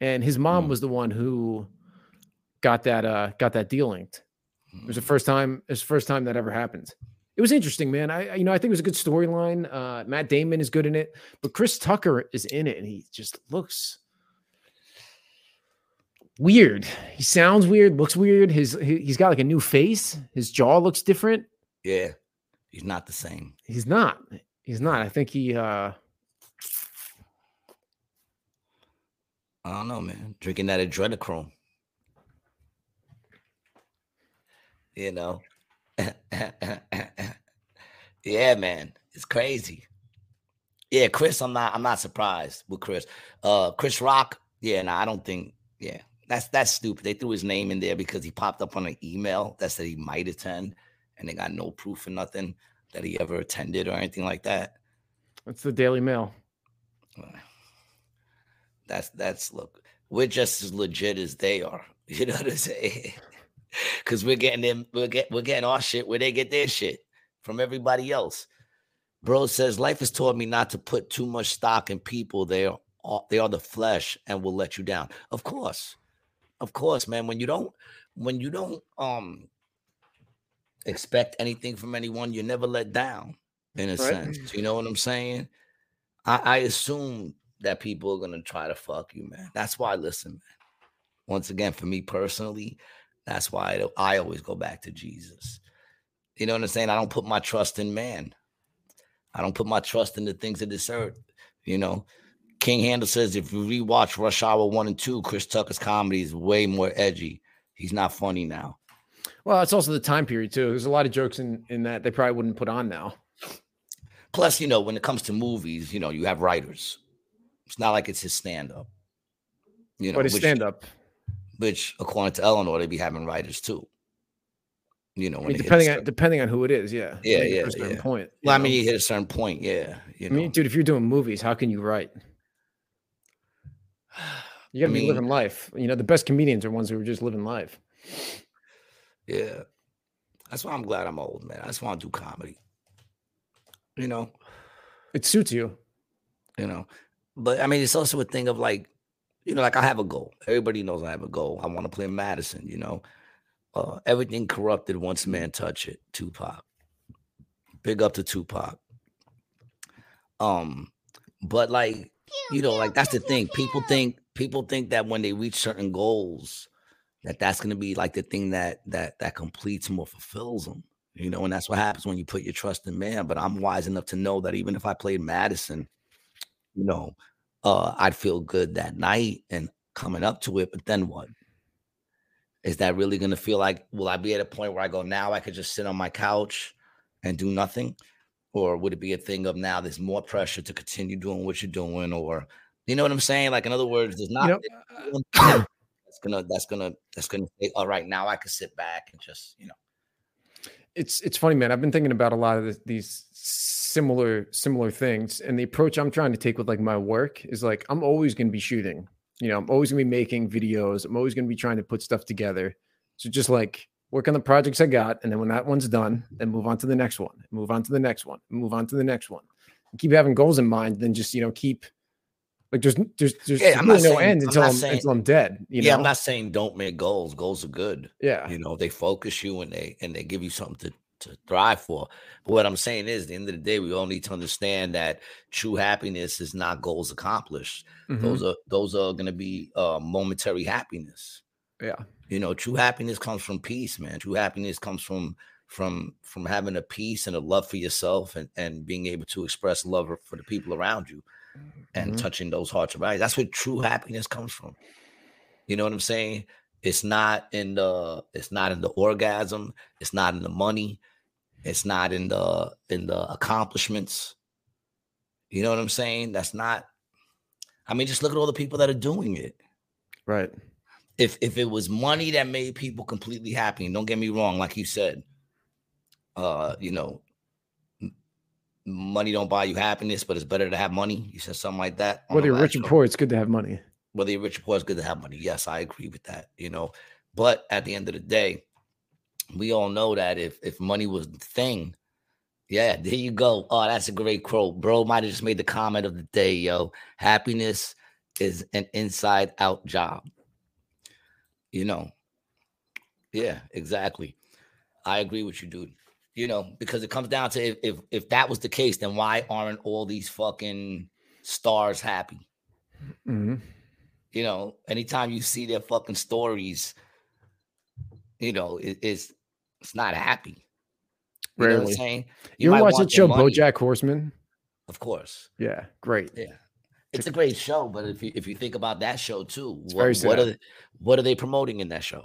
And his mom mm. was the one who got that uh got that deal linked. It was the first time, it's the first time that ever happened. It was interesting, man. I you know, I think it was a good storyline. Uh Matt Damon is good in it, but Chris Tucker is in it and he just looks weird. He sounds weird, looks weird. His he, he's got like a new face. His jaw looks different. Yeah. He's not the same. He's not. He's not. I think he uh I don't know, man. Drinking that adrenochrome. You know. yeah, man. It's crazy. Yeah, Chris, I'm not I'm not surprised with Chris. Uh Chris Rock, yeah, no, nah, I don't think, yeah. That's that's stupid. They threw his name in there because he popped up on an email that said he might attend and they got no proof or nothing that he ever attended or anything like that. That's the Daily Mail. That's that's look, we're just as legit as they are. You know what I'm saying? Because we're getting them, we're get we're getting our shit where they get their shit from everybody else. Bro says life has taught me not to put too much stock in people. They are they are the flesh and will let you down. Of course, of course, man. When you don't when you don't um expect anything from anyone, you're never let down in a right. sense. You know what I'm saying? I, I assume that people are gonna try to fuck you, man. That's why listen, man. Once again, for me personally, that's why I, I always go back to Jesus. You know what I'm saying? I don't put my trust in man. I don't put my trust in the things of this earth. You know, King Handle says if you rewatch Rush Hour one and two, Chris Tucker's comedy is way more edgy. He's not funny now. Well, it's also the time period too. There's a lot of jokes in in that they probably wouldn't put on now. Plus, you know, when it comes to movies, you know, you have writers. It's not like it's his stand up. You know, but his stand up, which according to Eleanor, they'd be having writers too. You know, I mean, depending on depending on who it is, yeah, yeah, yeah, a certain yeah. point. Well, know? I mean, you hit a certain point, yeah. You know? I mean, dude, if you're doing movies, how can you write? You got to be mean, living life. You know, the best comedians are ones who are just living life. Yeah. That's why I'm glad I'm old, man. I just want to do comedy. You know, it suits you. You know, but I mean, it's also a thing of like, you know, like I have a goal. Everybody knows I have a goal. I want to play Madison. You know, uh, everything corrupted once man touch it. Tupac. Big up to Tupac. Um, but like, you know, like that's the thing. People think people think that when they reach certain goals, that that's going to be like the thing that that that completes them or fulfills them you know and that's what happens when you put your trust in man but i'm wise enough to know that even if i played madison you know uh i'd feel good that night and coming up to it but then what is that really going to feel like will i be at a point where i go now i could just sit on my couch and do nothing or would it be a thing of now there's more pressure to continue doing what you're doing or you know what i'm saying like in other words there's not you know, that's gonna that's gonna that's gonna say, all right, now I can sit back and just you know. It's it's funny, man. I've been thinking about a lot of this, these similar similar things, and the approach I'm trying to take with like my work is like I'm always going to be shooting. You know, I'm always gonna be making videos. I'm always gonna be trying to put stuff together. So just like work on the projects I got, and then when that one's done, then move on to the next one, move on to the next one, move on to the next one. keep having goals in mind, then just you know keep like there's there's there's Yeah, really no saying- end I'm until I'm, saying- until I'm dead. You yeah, know? I'm not saying don't make goals. Goals are good. yeah, You know, they focus you and they and they give you something to to thrive for. But what I'm saying is, at the end of the day, we all need to understand that true happiness is not goals accomplished. Mhm. Those are those are going to be uh, momentary happiness. yeah, You know, true happiness comes from peace, man. True happiness comes from from from having a peace and a love for yourself and and being able to express love for the people around you and Mhm. touching those hearts of values. That's where true happiness comes from. You know what I'm saying? It's not in the it's not in the orgasm, it's not in the money, it's not in the in the accomplishments. You know what I'm saying? That's not I mean, just look at all the people that are doing it right. if if it was money that made people completely happy, and don't get me wrong, like you said, uh, you know, money don't buy you happiness, but it's better to have money. You said something like that. Whether you're rich or poor, it's good to have money. whether you're rich or poor, it's good to have money. Yes, I agree with that. You know, but at the end of the day, we all know that if if money was the thing, yeah, there you go. Oh, that's a great quote, bro. Might have just made the comment of the day, yo. Happiness is an inside out job. You know, yeah, exactly. I agree with you, dude. You know, because it comes down to if if, if that was the case, then why aren't all these fucking stars happy? Mhm. you know, anytime you see their fucking stories, you know, it, it's it's not happy. You know what I'm Rarely. saying? You, ever might watch that show money, BoJack Horseman? Of course, Yeah, great. yeah, it's a great show. But if you if you think about that show too, what, what are they, what are they promoting in that show?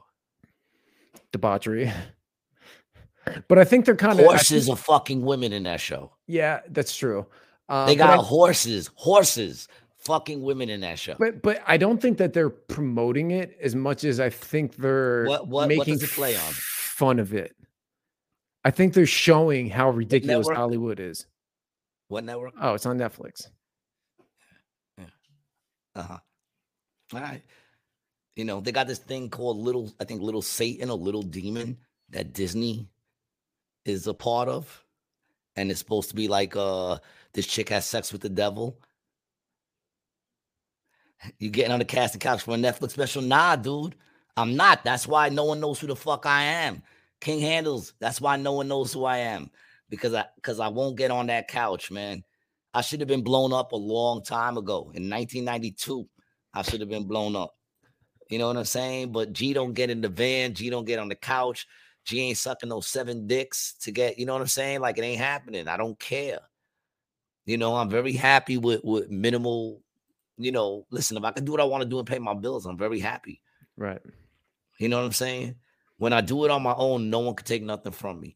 Debauchery. But I think they're kind of Horses are fucking women in that show. Yeah, that's true. Um, They got I- horses, horses, fucking women in that show. But but I don't think that they're promoting it as much as I think they're What- what- what making does it play on? Fun of it. I think they're showing how ridiculous network? Hollywood is. What network? Oh, it's on Netflix. Yeah. Uh-huh. All right. You know, they got this thing called Little, I think Little Satan or Little Demon that Disney is a part of. And it's supposed to be like uh this chick has sex with the devil. You getting on the casting couch for a Netflix special? Nah, dude. I'm not. That's why no one knows who the fuck I am. King Handles. That's why no one knows who I am. Because I because I won't get on that couch, man. I should have been blown up a long time ago. In 1992, I should have been blown up. You know what I'm saying? But G don't get in the van. G don't get on the couch. G ain't sucking those seven dicks to get, you know what I'm saying? Like it ain't happening. I don't care. You know, I'm very happy with with minimal, you know, listen, if I can do what I want to do and pay my bills, I'm very happy. Right. You know what I'm saying? When I do it on my own, no one can take nothing from me.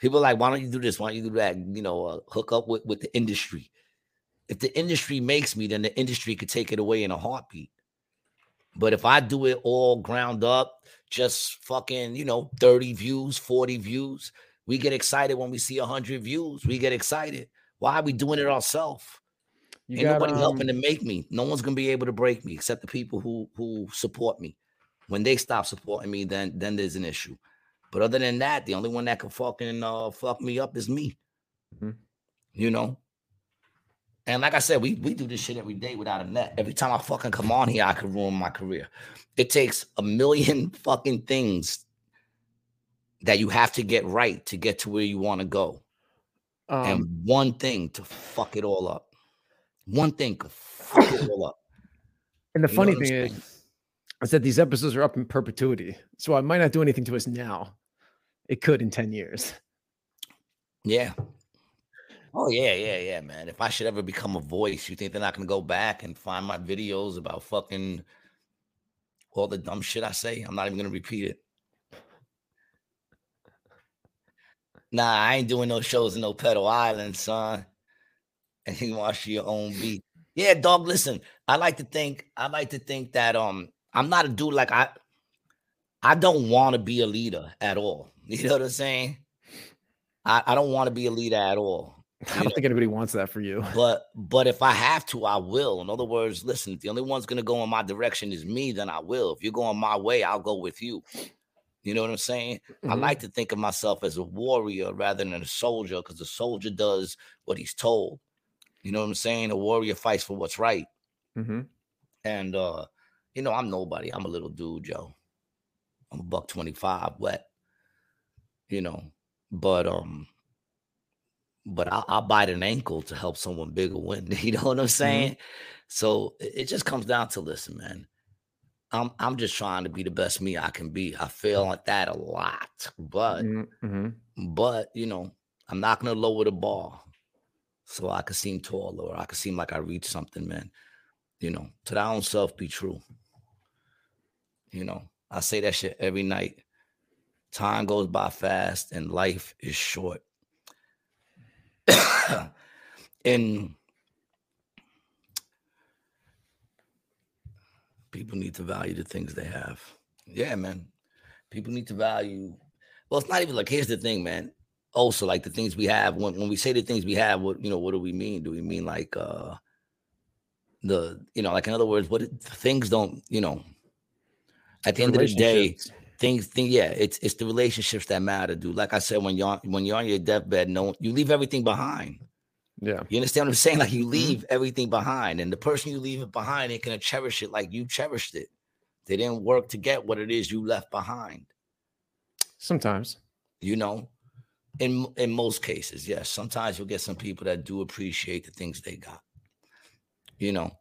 People are like, why don't you do this? Why don't you do that? You know, uh, hook up with, with the industry. If the industry makes me, then the industry could take it away in a heartbeat. But if I do it all ground up, just fucking, you know, 30 views, 40 views, we get excited when we see 100 views. We get excited. Why are we doing it ourselves? Ain't got nobody um, helping to make me. No one's gonna be able to break me except the people who who support me. When they stop supporting me, then then there's an issue. But other than that, the only one that can fucking uh fuck me up is me. Mhm. You know. And like I said, we we do this shit every day without a net. Every time I fucking come on here, I could ruin my career. It takes a million fucking things that you have to get right to get to where you want to go um, and one thing to fuck it all up. One thing could fuck it all up. and the You funny thing is? Is that these episodes are up in perpetuity. So I might not do anything to us now. It could in 10 years. Yeah. Oh yeah, yeah, yeah, man. If I should ever become a voice, you think they're not gonna go back and find my videos about fucking all the dumb shit I say? I'm not even gonna repeat it. Nah, I ain't doing no shows in no pedal island, son. And you watch your own beat. Yeah, dog. Listen, I like to think, I like to think that um I'm not a dude like I I don't want to be a leader at all. You know what I'm saying? I, I don't want to be a leader at all. I don't know? think anybody wants that for you. But but if I have to, I will. In other words, listen, if the only one's gonna go in my direction is me, then I will. If you're going my way, I'll go with you. You know what I'm saying? Mm-hmm. I like to think of myself as a warrior rather than a soldier because the soldier does what he's told. You know what I'm saying? A warrior fights for what's right. Mm-hmm. And uh, you know, I'm nobody. I'm a little dude, Joe. I'm a buck 25 wet. You know, but um, but I'll, I'll bite an ankle to help someone bigger win. You know what I'm mm-hmm. saying? Mm-hmm. So it just comes down to listen, man. I'm I'm just trying to be the best me I can be. I fail at that a lot, but mm-hmm. but you know, I'm not gonna lower the bar so I can seem taller or I can seem like I reach something, man. You know, to thy own self be true. You know, I say that shit every night. Time goes by fast and life is short. and people need to value the things they have. Yeah, man. People need to value. Well, it's not even like here's the thing, man. Also, like the things we have. When when we say the things we have, what you know, what do we mean? Do we mean like uh the you know, like in other words, what things don't you know? At the end of the day, things think yeah it's it's the relationships that matter dude. Like i said when you're when you're on your deathbed no you leave everything behind. Yeah. You understand what i'm saying? Like you mm-hmm. leave mm-hmm. everything behind and the person you leave it behind ain't gonna cherish it like you cherished it. They didn't work to get what it is you left behind. Sometimes. You know? In in most cases yes. Sometimes you'll get some people that do appreciate the things they got. You know?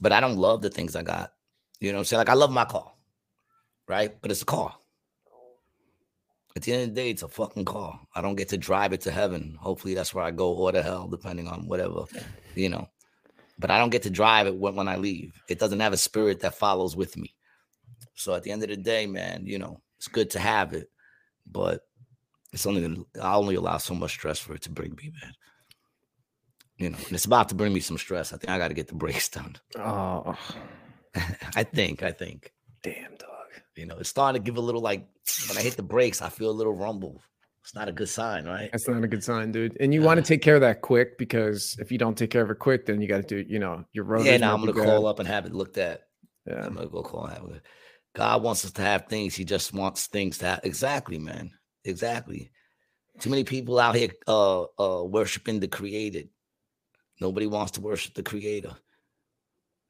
But i don't love the things i got. You know i'm saying? Like i love my car right? But it's a car. At the end of the day, it's a fucking car. I don't get to drive it to heaven. Hopefully, that's where I go or to hell, depending on whatever, you know. But I don't get to drive it when, when I leave. It doesn't have a spirit that follows with me. So at the end of the day, man, you know, it's good to have it, but it's only I only allow so much stress for it to bring me, man. You know, and it's about to bring me some stress. I think I got to get the brakes done. Oh, I think, I think. Damn, dog. You know, it's starting to give a little like when I hit the brakes, I feel a little rumble. It's not a good sign, right? That's not a good sign, dude. And you want to take care of that quick because if you don't take care of it quick, then you got to do, you know, your road. Yeah, now I'm gonna call up and have it looked at. Yeah, I'm gonna go call and have it. God wants us to have things. He just wants things to have. Exactly, man. Exactly. Too many people out here uh uh worshiping the created. Nobody wants to worship the creator.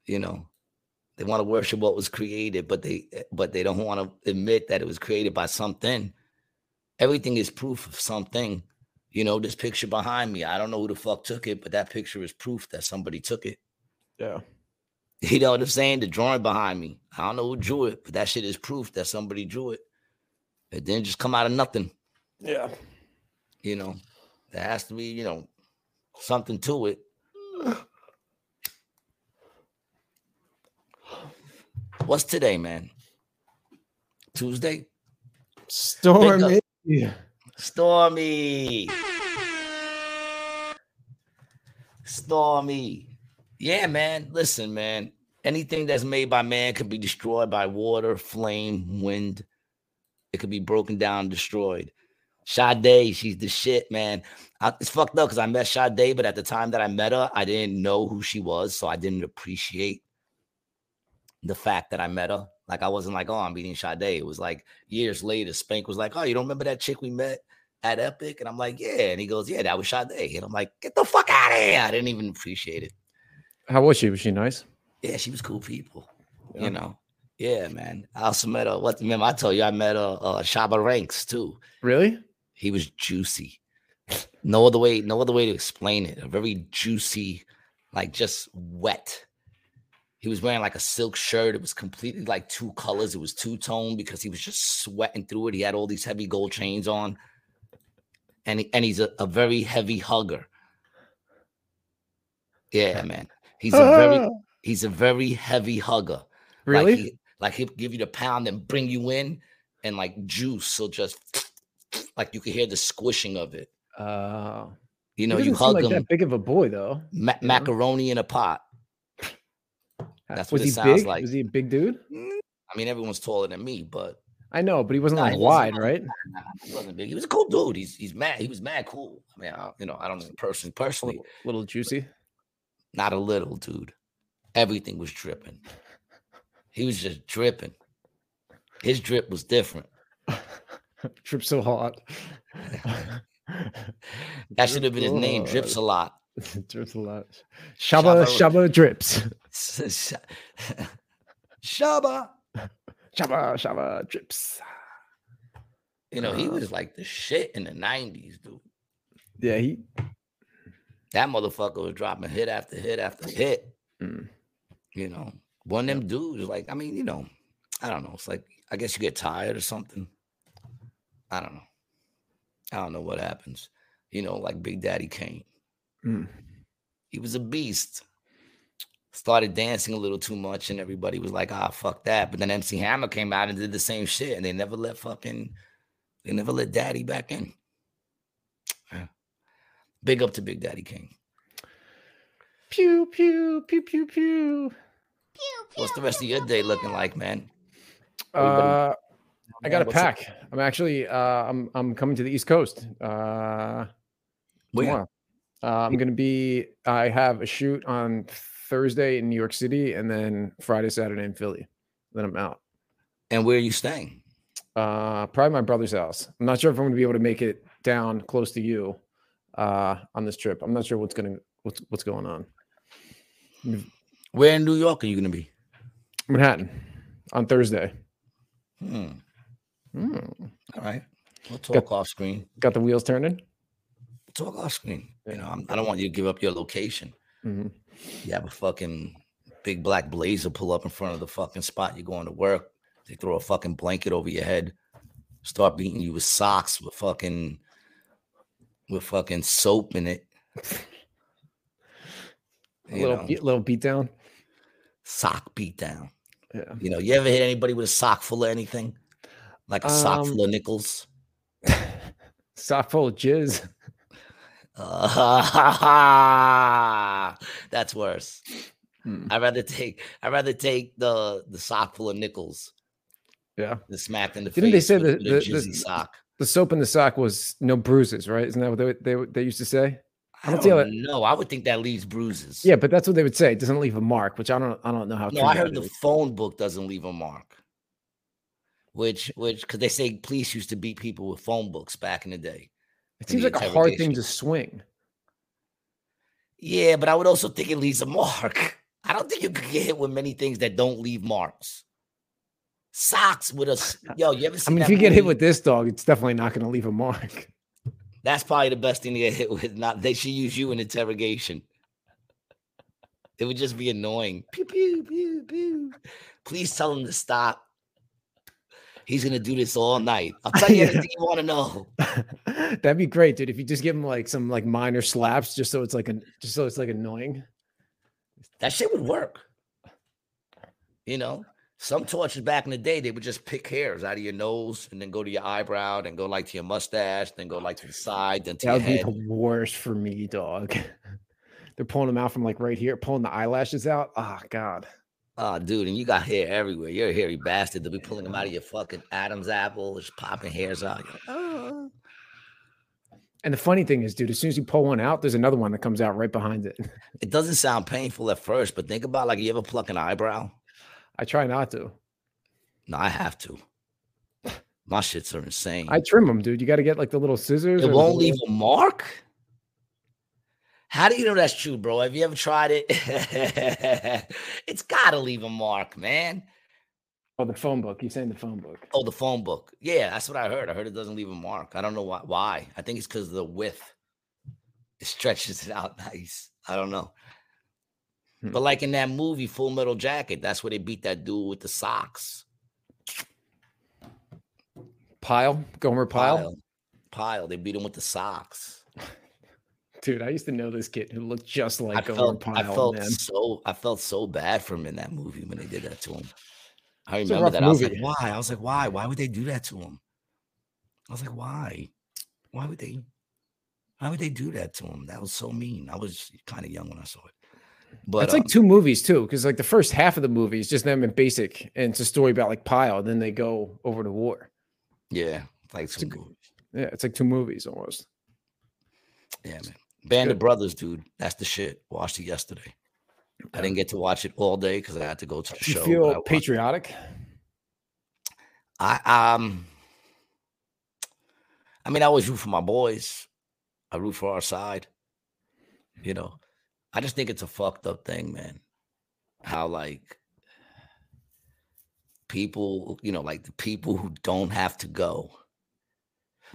You know, they want to worship what was created, but they but they don't want to admit that it was created by something. Everything is proof of something. You know, this picture behind me, I don't know who the fuck took it, but that picture is proof that somebody took it. Yeah. You know what I'm saying? The drawing behind me, I don't know who drew it, but that shit is proof that somebody drew it. It didn't just come out of nothing. Yeah. You know, there has to be, you know, something to it. What's today, man? Tuesday? Stormy. Stormy. Stormy. Yeah, man. Listen, man. Anything that's made by man can be destroyed by water, flame, wind. It could be broken down, destroyed. Sade, she's the shit, man. I, it's fucked up because I met Sade, but at the time that I met her, I didn't know who she was, so I didn't appreciate the fact that I met her. Like I wasn't like, oh, I'm meeting Sade. It was like years later, Spank was like, oh, you don't remember that chick we met at Epic? And I'm like, yeah. And he goes, yeah, that was Sade. And I'm like, get the fuck out of here. I didn't even appreciate it. How was she? Was she nice? Yeah, she was cool people. Yeah. You know. Yeah, man. I also met her. What remember? I told you I met a uh Shabba Ranks too. Really? He was juicy. No other way, no other way to explain it. A very juicy, like just wet he was wearing like a silk shirt. It was completely like two colors. It was two tone because he was just sweating through it. He had all these heavy gold chains on, and he, and he's a, a very heavy hugger. Yeah, man. He's a very he's a very heavy hugger. Really? Like, he, like he'll give you the pound and bring you in, and like juice. So just like you can hear the squishing of it. Uh, you know, you hug like him. That big of a boy though. Ma- macaroni in a pot. That's was what he sounds big? like. Was he a big dude? Mm, I mean, everyone's taller than me, but I know, but he wasn't Nah, like he wide, wasn't- right? Nah, he wasn't big. He was a cool dude. He's he's mad. He was mad cool. I mean, I, you know, I don't know personally. Personally, Little, little juicy. not a little dude. Everything was dripping. He was just dripping. His drip was different. Trip so hot. That should have been his name. Drips a lot. drips a lot. Shabba Shabba- Shabba drips. Shaba. Shabba Shabba drips. You know, he Uh. was like the shit in the 90s, dude. Yeah, he. That motherfucker was dropping hit after hit after hit. Mm. You know, one of them dudes, like, I mean, you know, I don't know. It's like, I guess you get tired or something. I don't know. I don't know what happens. You know, like Big Daddy Kane. Mm. He was a beast. Started dancing a little too much, and everybody was like, ah, fuck that. But then MC Hammer came out and did the same shit, and they never let fucking, they never let Daddy back in. Yeah. Big up to Big Daddy Kane. Pew pew pew pew pew. Pew. What's the rest of your day looking like, man? Uh, I got a What's up? pack. I'm actually uh I'm I'm coming to the East Coast. Uh Where? tomorrow. Uh, I'm gonna be I have a shoot on Thursday in New York City and then Friday, Saturday in Philly. Then I'm out. And where are you staying? Uh probably my brother's house. I'm not sure if I'm gonna be able to make it down close to you uh on this trip. I'm not sure what's gonna what's what's going on. Where in New York are you going to be? Manhattan on Thursday. Hmm. Hmm. All right. We'll talk Got- off screen. Got the wheels turning. Talk off screen. You know, I'm, I don't want you to give up your location. Mhm. You have a fucking big black blazer pull up in front of the fucking spot you're going to work. They throw a fucking blanket over your head, start beating you with socks with fucking with fucking soap in it. A little beat, little beat down. sock beat down. Yeah. You know, you ever hit anybody with a sock full of anything? Like a sock Um, full of nickels? Sock full of jizz. that's worse. Hmm. I'd rather take I'd rather take the the sock full of nickels Yeah. The smack in the Didn't they say with, that with a the- the- jizzy sock. The soap in the sock was no bruises, right? Isn't that what they they, they used to say? I don't how don't know. I would think that leaves bruises. Yeah, but that's what they would say. It doesn't leave a mark, which I don't I don't know how. No, I heard the is. phone book doesn't leave a mark. Which which because they say police used to beat people with phone books back in the day. It seems like a hard thing to swing. Yeah, but I would also think it leaves a mark. I don't think you could get hit with many things that don't leave marks. Socks with a yo, you ever I seen mean, if you get hit with this dog, it's definitely not going to leave a mark. That's probably the best thing to get hit with. Not they should use you in interrogation. It would just be annoying. Pew pew pew pew. Please tell him to stop. He's gonna do this all night. I'll tell you anything you want to know. That'd be great, dude. If you just give him like some like minor slaps, just so it's like an just so it's like annoying. That shit would work. You know, some tortures back in the day, they would just pick hairs out of your nose and then go to your eyebrow, then go like to your mustache, then go like to the side, then to That would be head. the worst for me, dog. They're pulling them out from like right here, pulling the eyelashes out. Oh God. Oh, dude, and you got hair everywhere. You're a hairy bastard. They'll be pulling them out of your fucking Adam's apple, just popping hairs out. Like, "Oh." And the funny thing is, dude, as soon as you pull one out, there's another one that comes out right behind it. It doesn't sound painful at first, but think about like you ever pluck an eyebrow? I try not to. No, I have to. My shits are insane. I trim them, dude. You got to get like the little scissors. it won't leave a mark. How do you know that's true, bro? Have you ever tried it? it's got to leave a mark, man. Oh, the phone book. You're saying the phone book. Oh, the phone book. Yeah, that's what I heard. I heard it doesn't leave a mark. I don't know why. Why? I think it's because of the width. It stretches it out nice. I don't know. Hmm. But like in that movie, Full Metal Jacket, that's where they beat that dude with the socks. Pyle, Gomer Pyle. Pyle. They beat him with the socks. Dude, I used to know this kid who looked just like I felt, Pyle. I felt man. so, I felt so bad for him in that movie when they did that to him. I remember that. I was like, why? I was like, why? Why would they do that to him? I was like, why? Why would they? Why would they do that to him? That was so mean. I was kind of young when I saw it. But it's like um, two movies too, because like the first half of the movie is just them in basic, and it's a story about like Pyle. Then they go over to war. yeah, like some a movies. Yeah, it's like two movies almost. Yeah, man. Band of. Brothers, dude. That's the shit. Watched it yesterday. I didn't get to watch it all day because I had to go to the You show. feel patriotic? I um I mean I always root for my boys. I root for our side. You know. I just think it's a fucked up thing, man. How like people, you know, like the people who don't have to go.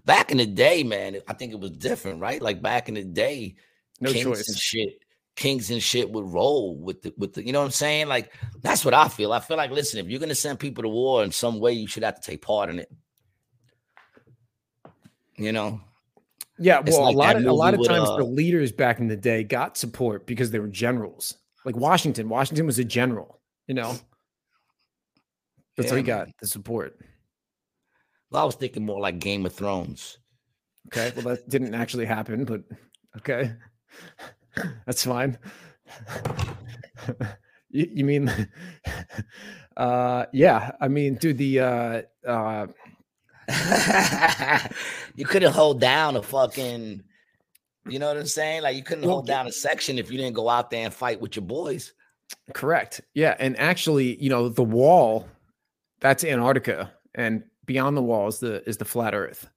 Back in the day, man, I think it was different, right? Like back in the day, No kings and shit, kings and shit would roll with the with the, you know what I'm saying? Like that's what I feel. I feel like, listen, if you're gonna send people to war in some way, you should have to take part in it. You know, Yeah, well, like a lot of a lot of with, times uh, the leaders back in the day got support because they were generals. Like Washington, Washington was a general. You know, that's how Yeah, he got the support. Well, I was thinking more like Game of Thrones. Okay, well that didn't actually happen, but okay, that's fine. you, you mean, uh, yeah? I mean, dude, the uh, uh, you couldn't hold down a fucking, you know what I'm saying? Like you couldn't Well, hold down a section if you didn't go out there and fight with your boys. Correct. Yeah, and actually, you know, the wall that's Antarctica, and beyond the wall is the is the flat Earth.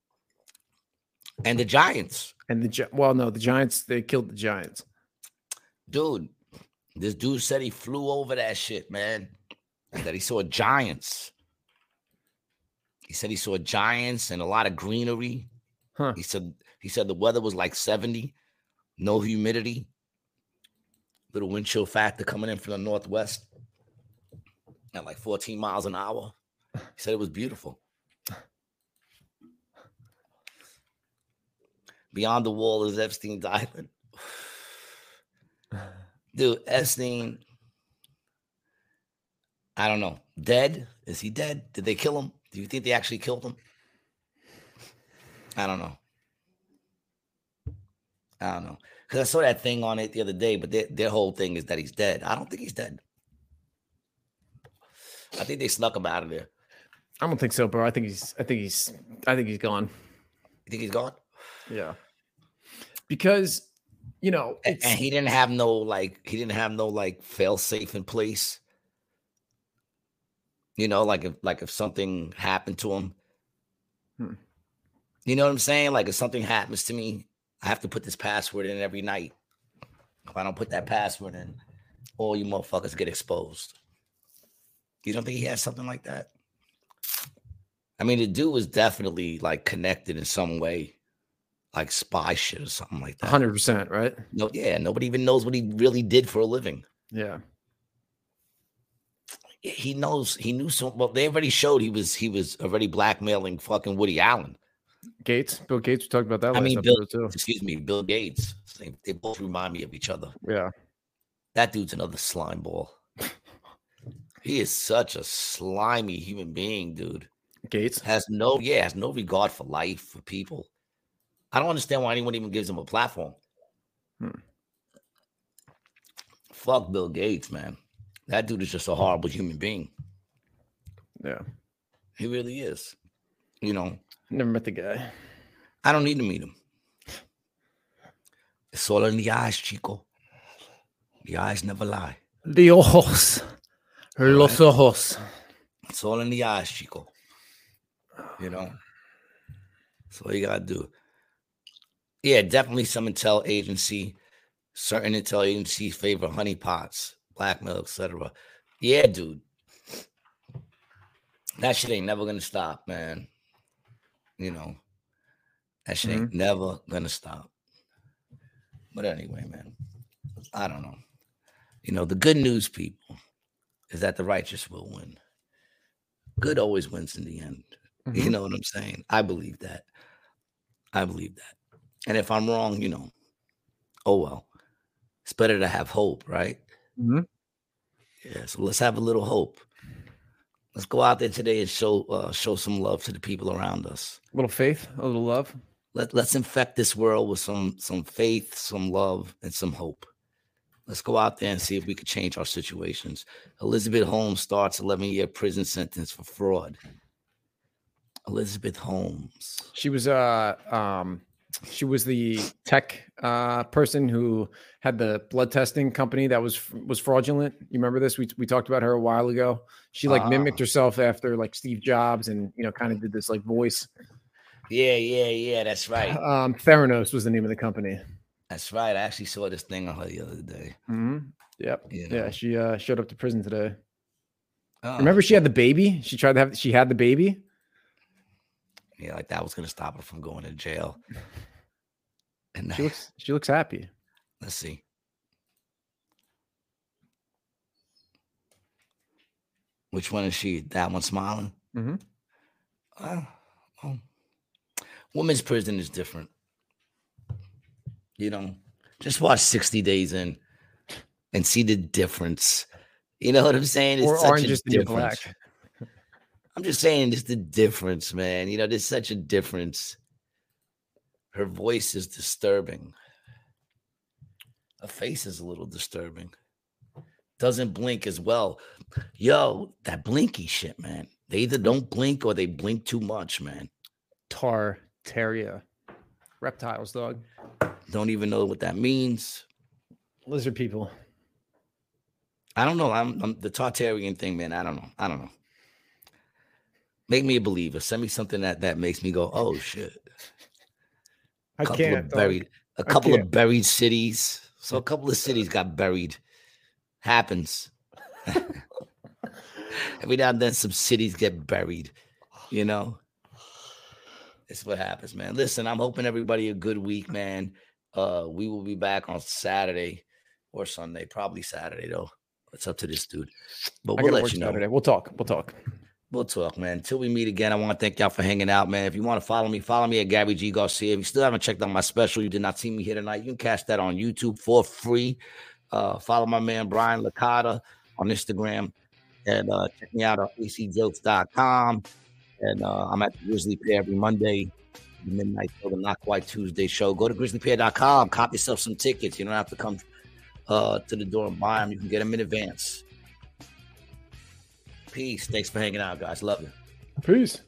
And the Giants, And the well, no, the Giants they killed the Giants. dude. This dude said he flew over that shit, man. and That he saw giants. He said he saw giants and a lot of greenery. Huh. He said he said the weather was like 70, no humidity, little wind chill factor coming in from the northwest at like 14 miles an hour. He said it was beautiful. Beyond the wall is Epstein's Island. Dude, Epstein, I don't know. Dead? Is he dead? Did they kill him? Do you think they actually killed him? I don't know. I don't know. Because I saw that thing on it the other day, but their, their whole thing is that he's dead. I don't think he's dead. I think they snuck him out of there. I don't think so, bro. I think he's I think he's I think he's gone. You think he's gone? Yeah. Because you know, it's, and he didn't have no like he didn't have no like fail safe in place. You know, like if like if something happened to him. Hmm. You know what I'm saying? Like if something happens to me, I have to put this password in every night. If I don't put that password in, all you motherfuckers get exposed. You don't think he has something like that? I mean, the dude was definitely like connected in some way, like spy shit or something like that. hundred percent, right? No, yeah, nobody even knows what he really did for a living. Yeah. He knows he knew some. Well, they already showed he was he was already blackmailing fucking Woody Allen. Gates, Bill Gates, we talked about that last I mean, Bill, too. excuse me, Bill Gates. They both remind me of each other. Yeah. That dude's another slime ball. he is such a slimy human being, dude. Gates. Has no, yeah, has no regard for life, for people. I don't understand why anyone even gives him a platform. Hmm. Fuck Bill Gates, man. That dude is just a horrible human being. Yeah. He really is. You know, Never met the guy. I don't need to meet him. It's all in the eyes, Chico. The eyes never lie. The ojos. Los ojos. It's all in the eyes, Chico. You know, that's all you gotta do. Yeah, definitely some intel agency. Certain intel agencies favor honeypots, blackmail, etc. Yeah, dude. That shit ain't never gonna stop, man. You know, that shit ain't never gonna stop. But anyway, man, I don't know. You know, the good news, people, is that the righteous will win. Good always wins in the end. You Mhm. know what I'm saying? I believe that. I believe that. And if I'm wrong, you know, oh well. It's better to have hope, right? Mhm. Yeah. So let's have a little hope. Let's go out there today and show uh, show some love to the people around us. A little faith, a little love. Let, let's infect this world with some some faith, some love, and some hope. Let's go out there and see if we could change our situations. Elizabeth Holmes starts 11 year prison sentence for fraud. Elizabeth Holmes. She was uh um she was the tech uh person who had the blood testing company that was was fraudulent. You remember this? We we talked about her a while ago. She like mimicked Ah. herself after like Steve Jobs and you know kind of did this like voice. Yeah, yeah, yeah. That's right. Um Theranos was the name of the company. That's right. I actually saw this thing on her the other day. hmm Yep. You Yeah, she uh showed up to prison today. Oh, Remember she had the baby? She tried to have she had the baby. Yeah, like that was gonna stop her from going to jail. And She looks she looks happy. let's see. Which one is she? That one smiling? Mhm. Uh, well, women's prison is different. You know, just watch 60 Days In and see the difference. You know what I'm saying? It's Or such a is the New difference. Black. I'm just saying it's the difference, man. You know, there's such a difference. Her voice is disturbing. Her face is a little disturbing. Doesn't blink as well. Yo, that blinky shit, man. They either don't blink or they blink too much, man. Tartaria. Reptiles, dog. Don't even know what that means. Lizard people. I don't know. I'm, I'm the Tartarian thing, man. I don't know. I don't know. Make me a believer. Send me something that that makes me go, oh shit. I can't. buried, a couple of buried cities. So a couple of cities got buried. Happens. Every now and then, some cities get buried. You know, it's what happens, man. Listen, I'm hoping everybody a good week, man. Uh, we will be back on Saturday or Sunday, probably Saturday though. It's up to this dude, but we'll let you know. Saturday. We'll talk. We'll talk. We'll talk, man. Until we meet again, I want to thank y'all for hanging out, man. If you want to follow me, follow me at Gary G Garcia. If you still haven't checked out my special, you did not see me here tonight, you can catch that on YouTube for free. Uh, follow my man Brian Licata on Instagram and uh, check me out on acjokes.com. And uh, I'm at the Grizzly Pear every Monday, midnight for the Not Quite Tuesday show. Go to grizzlypear.com, cop yourself some tickets. You don't have to come uh, to the door and buy them. You can get them in advance. Peace. Thanks for hanging out, guys. Love you. Peace.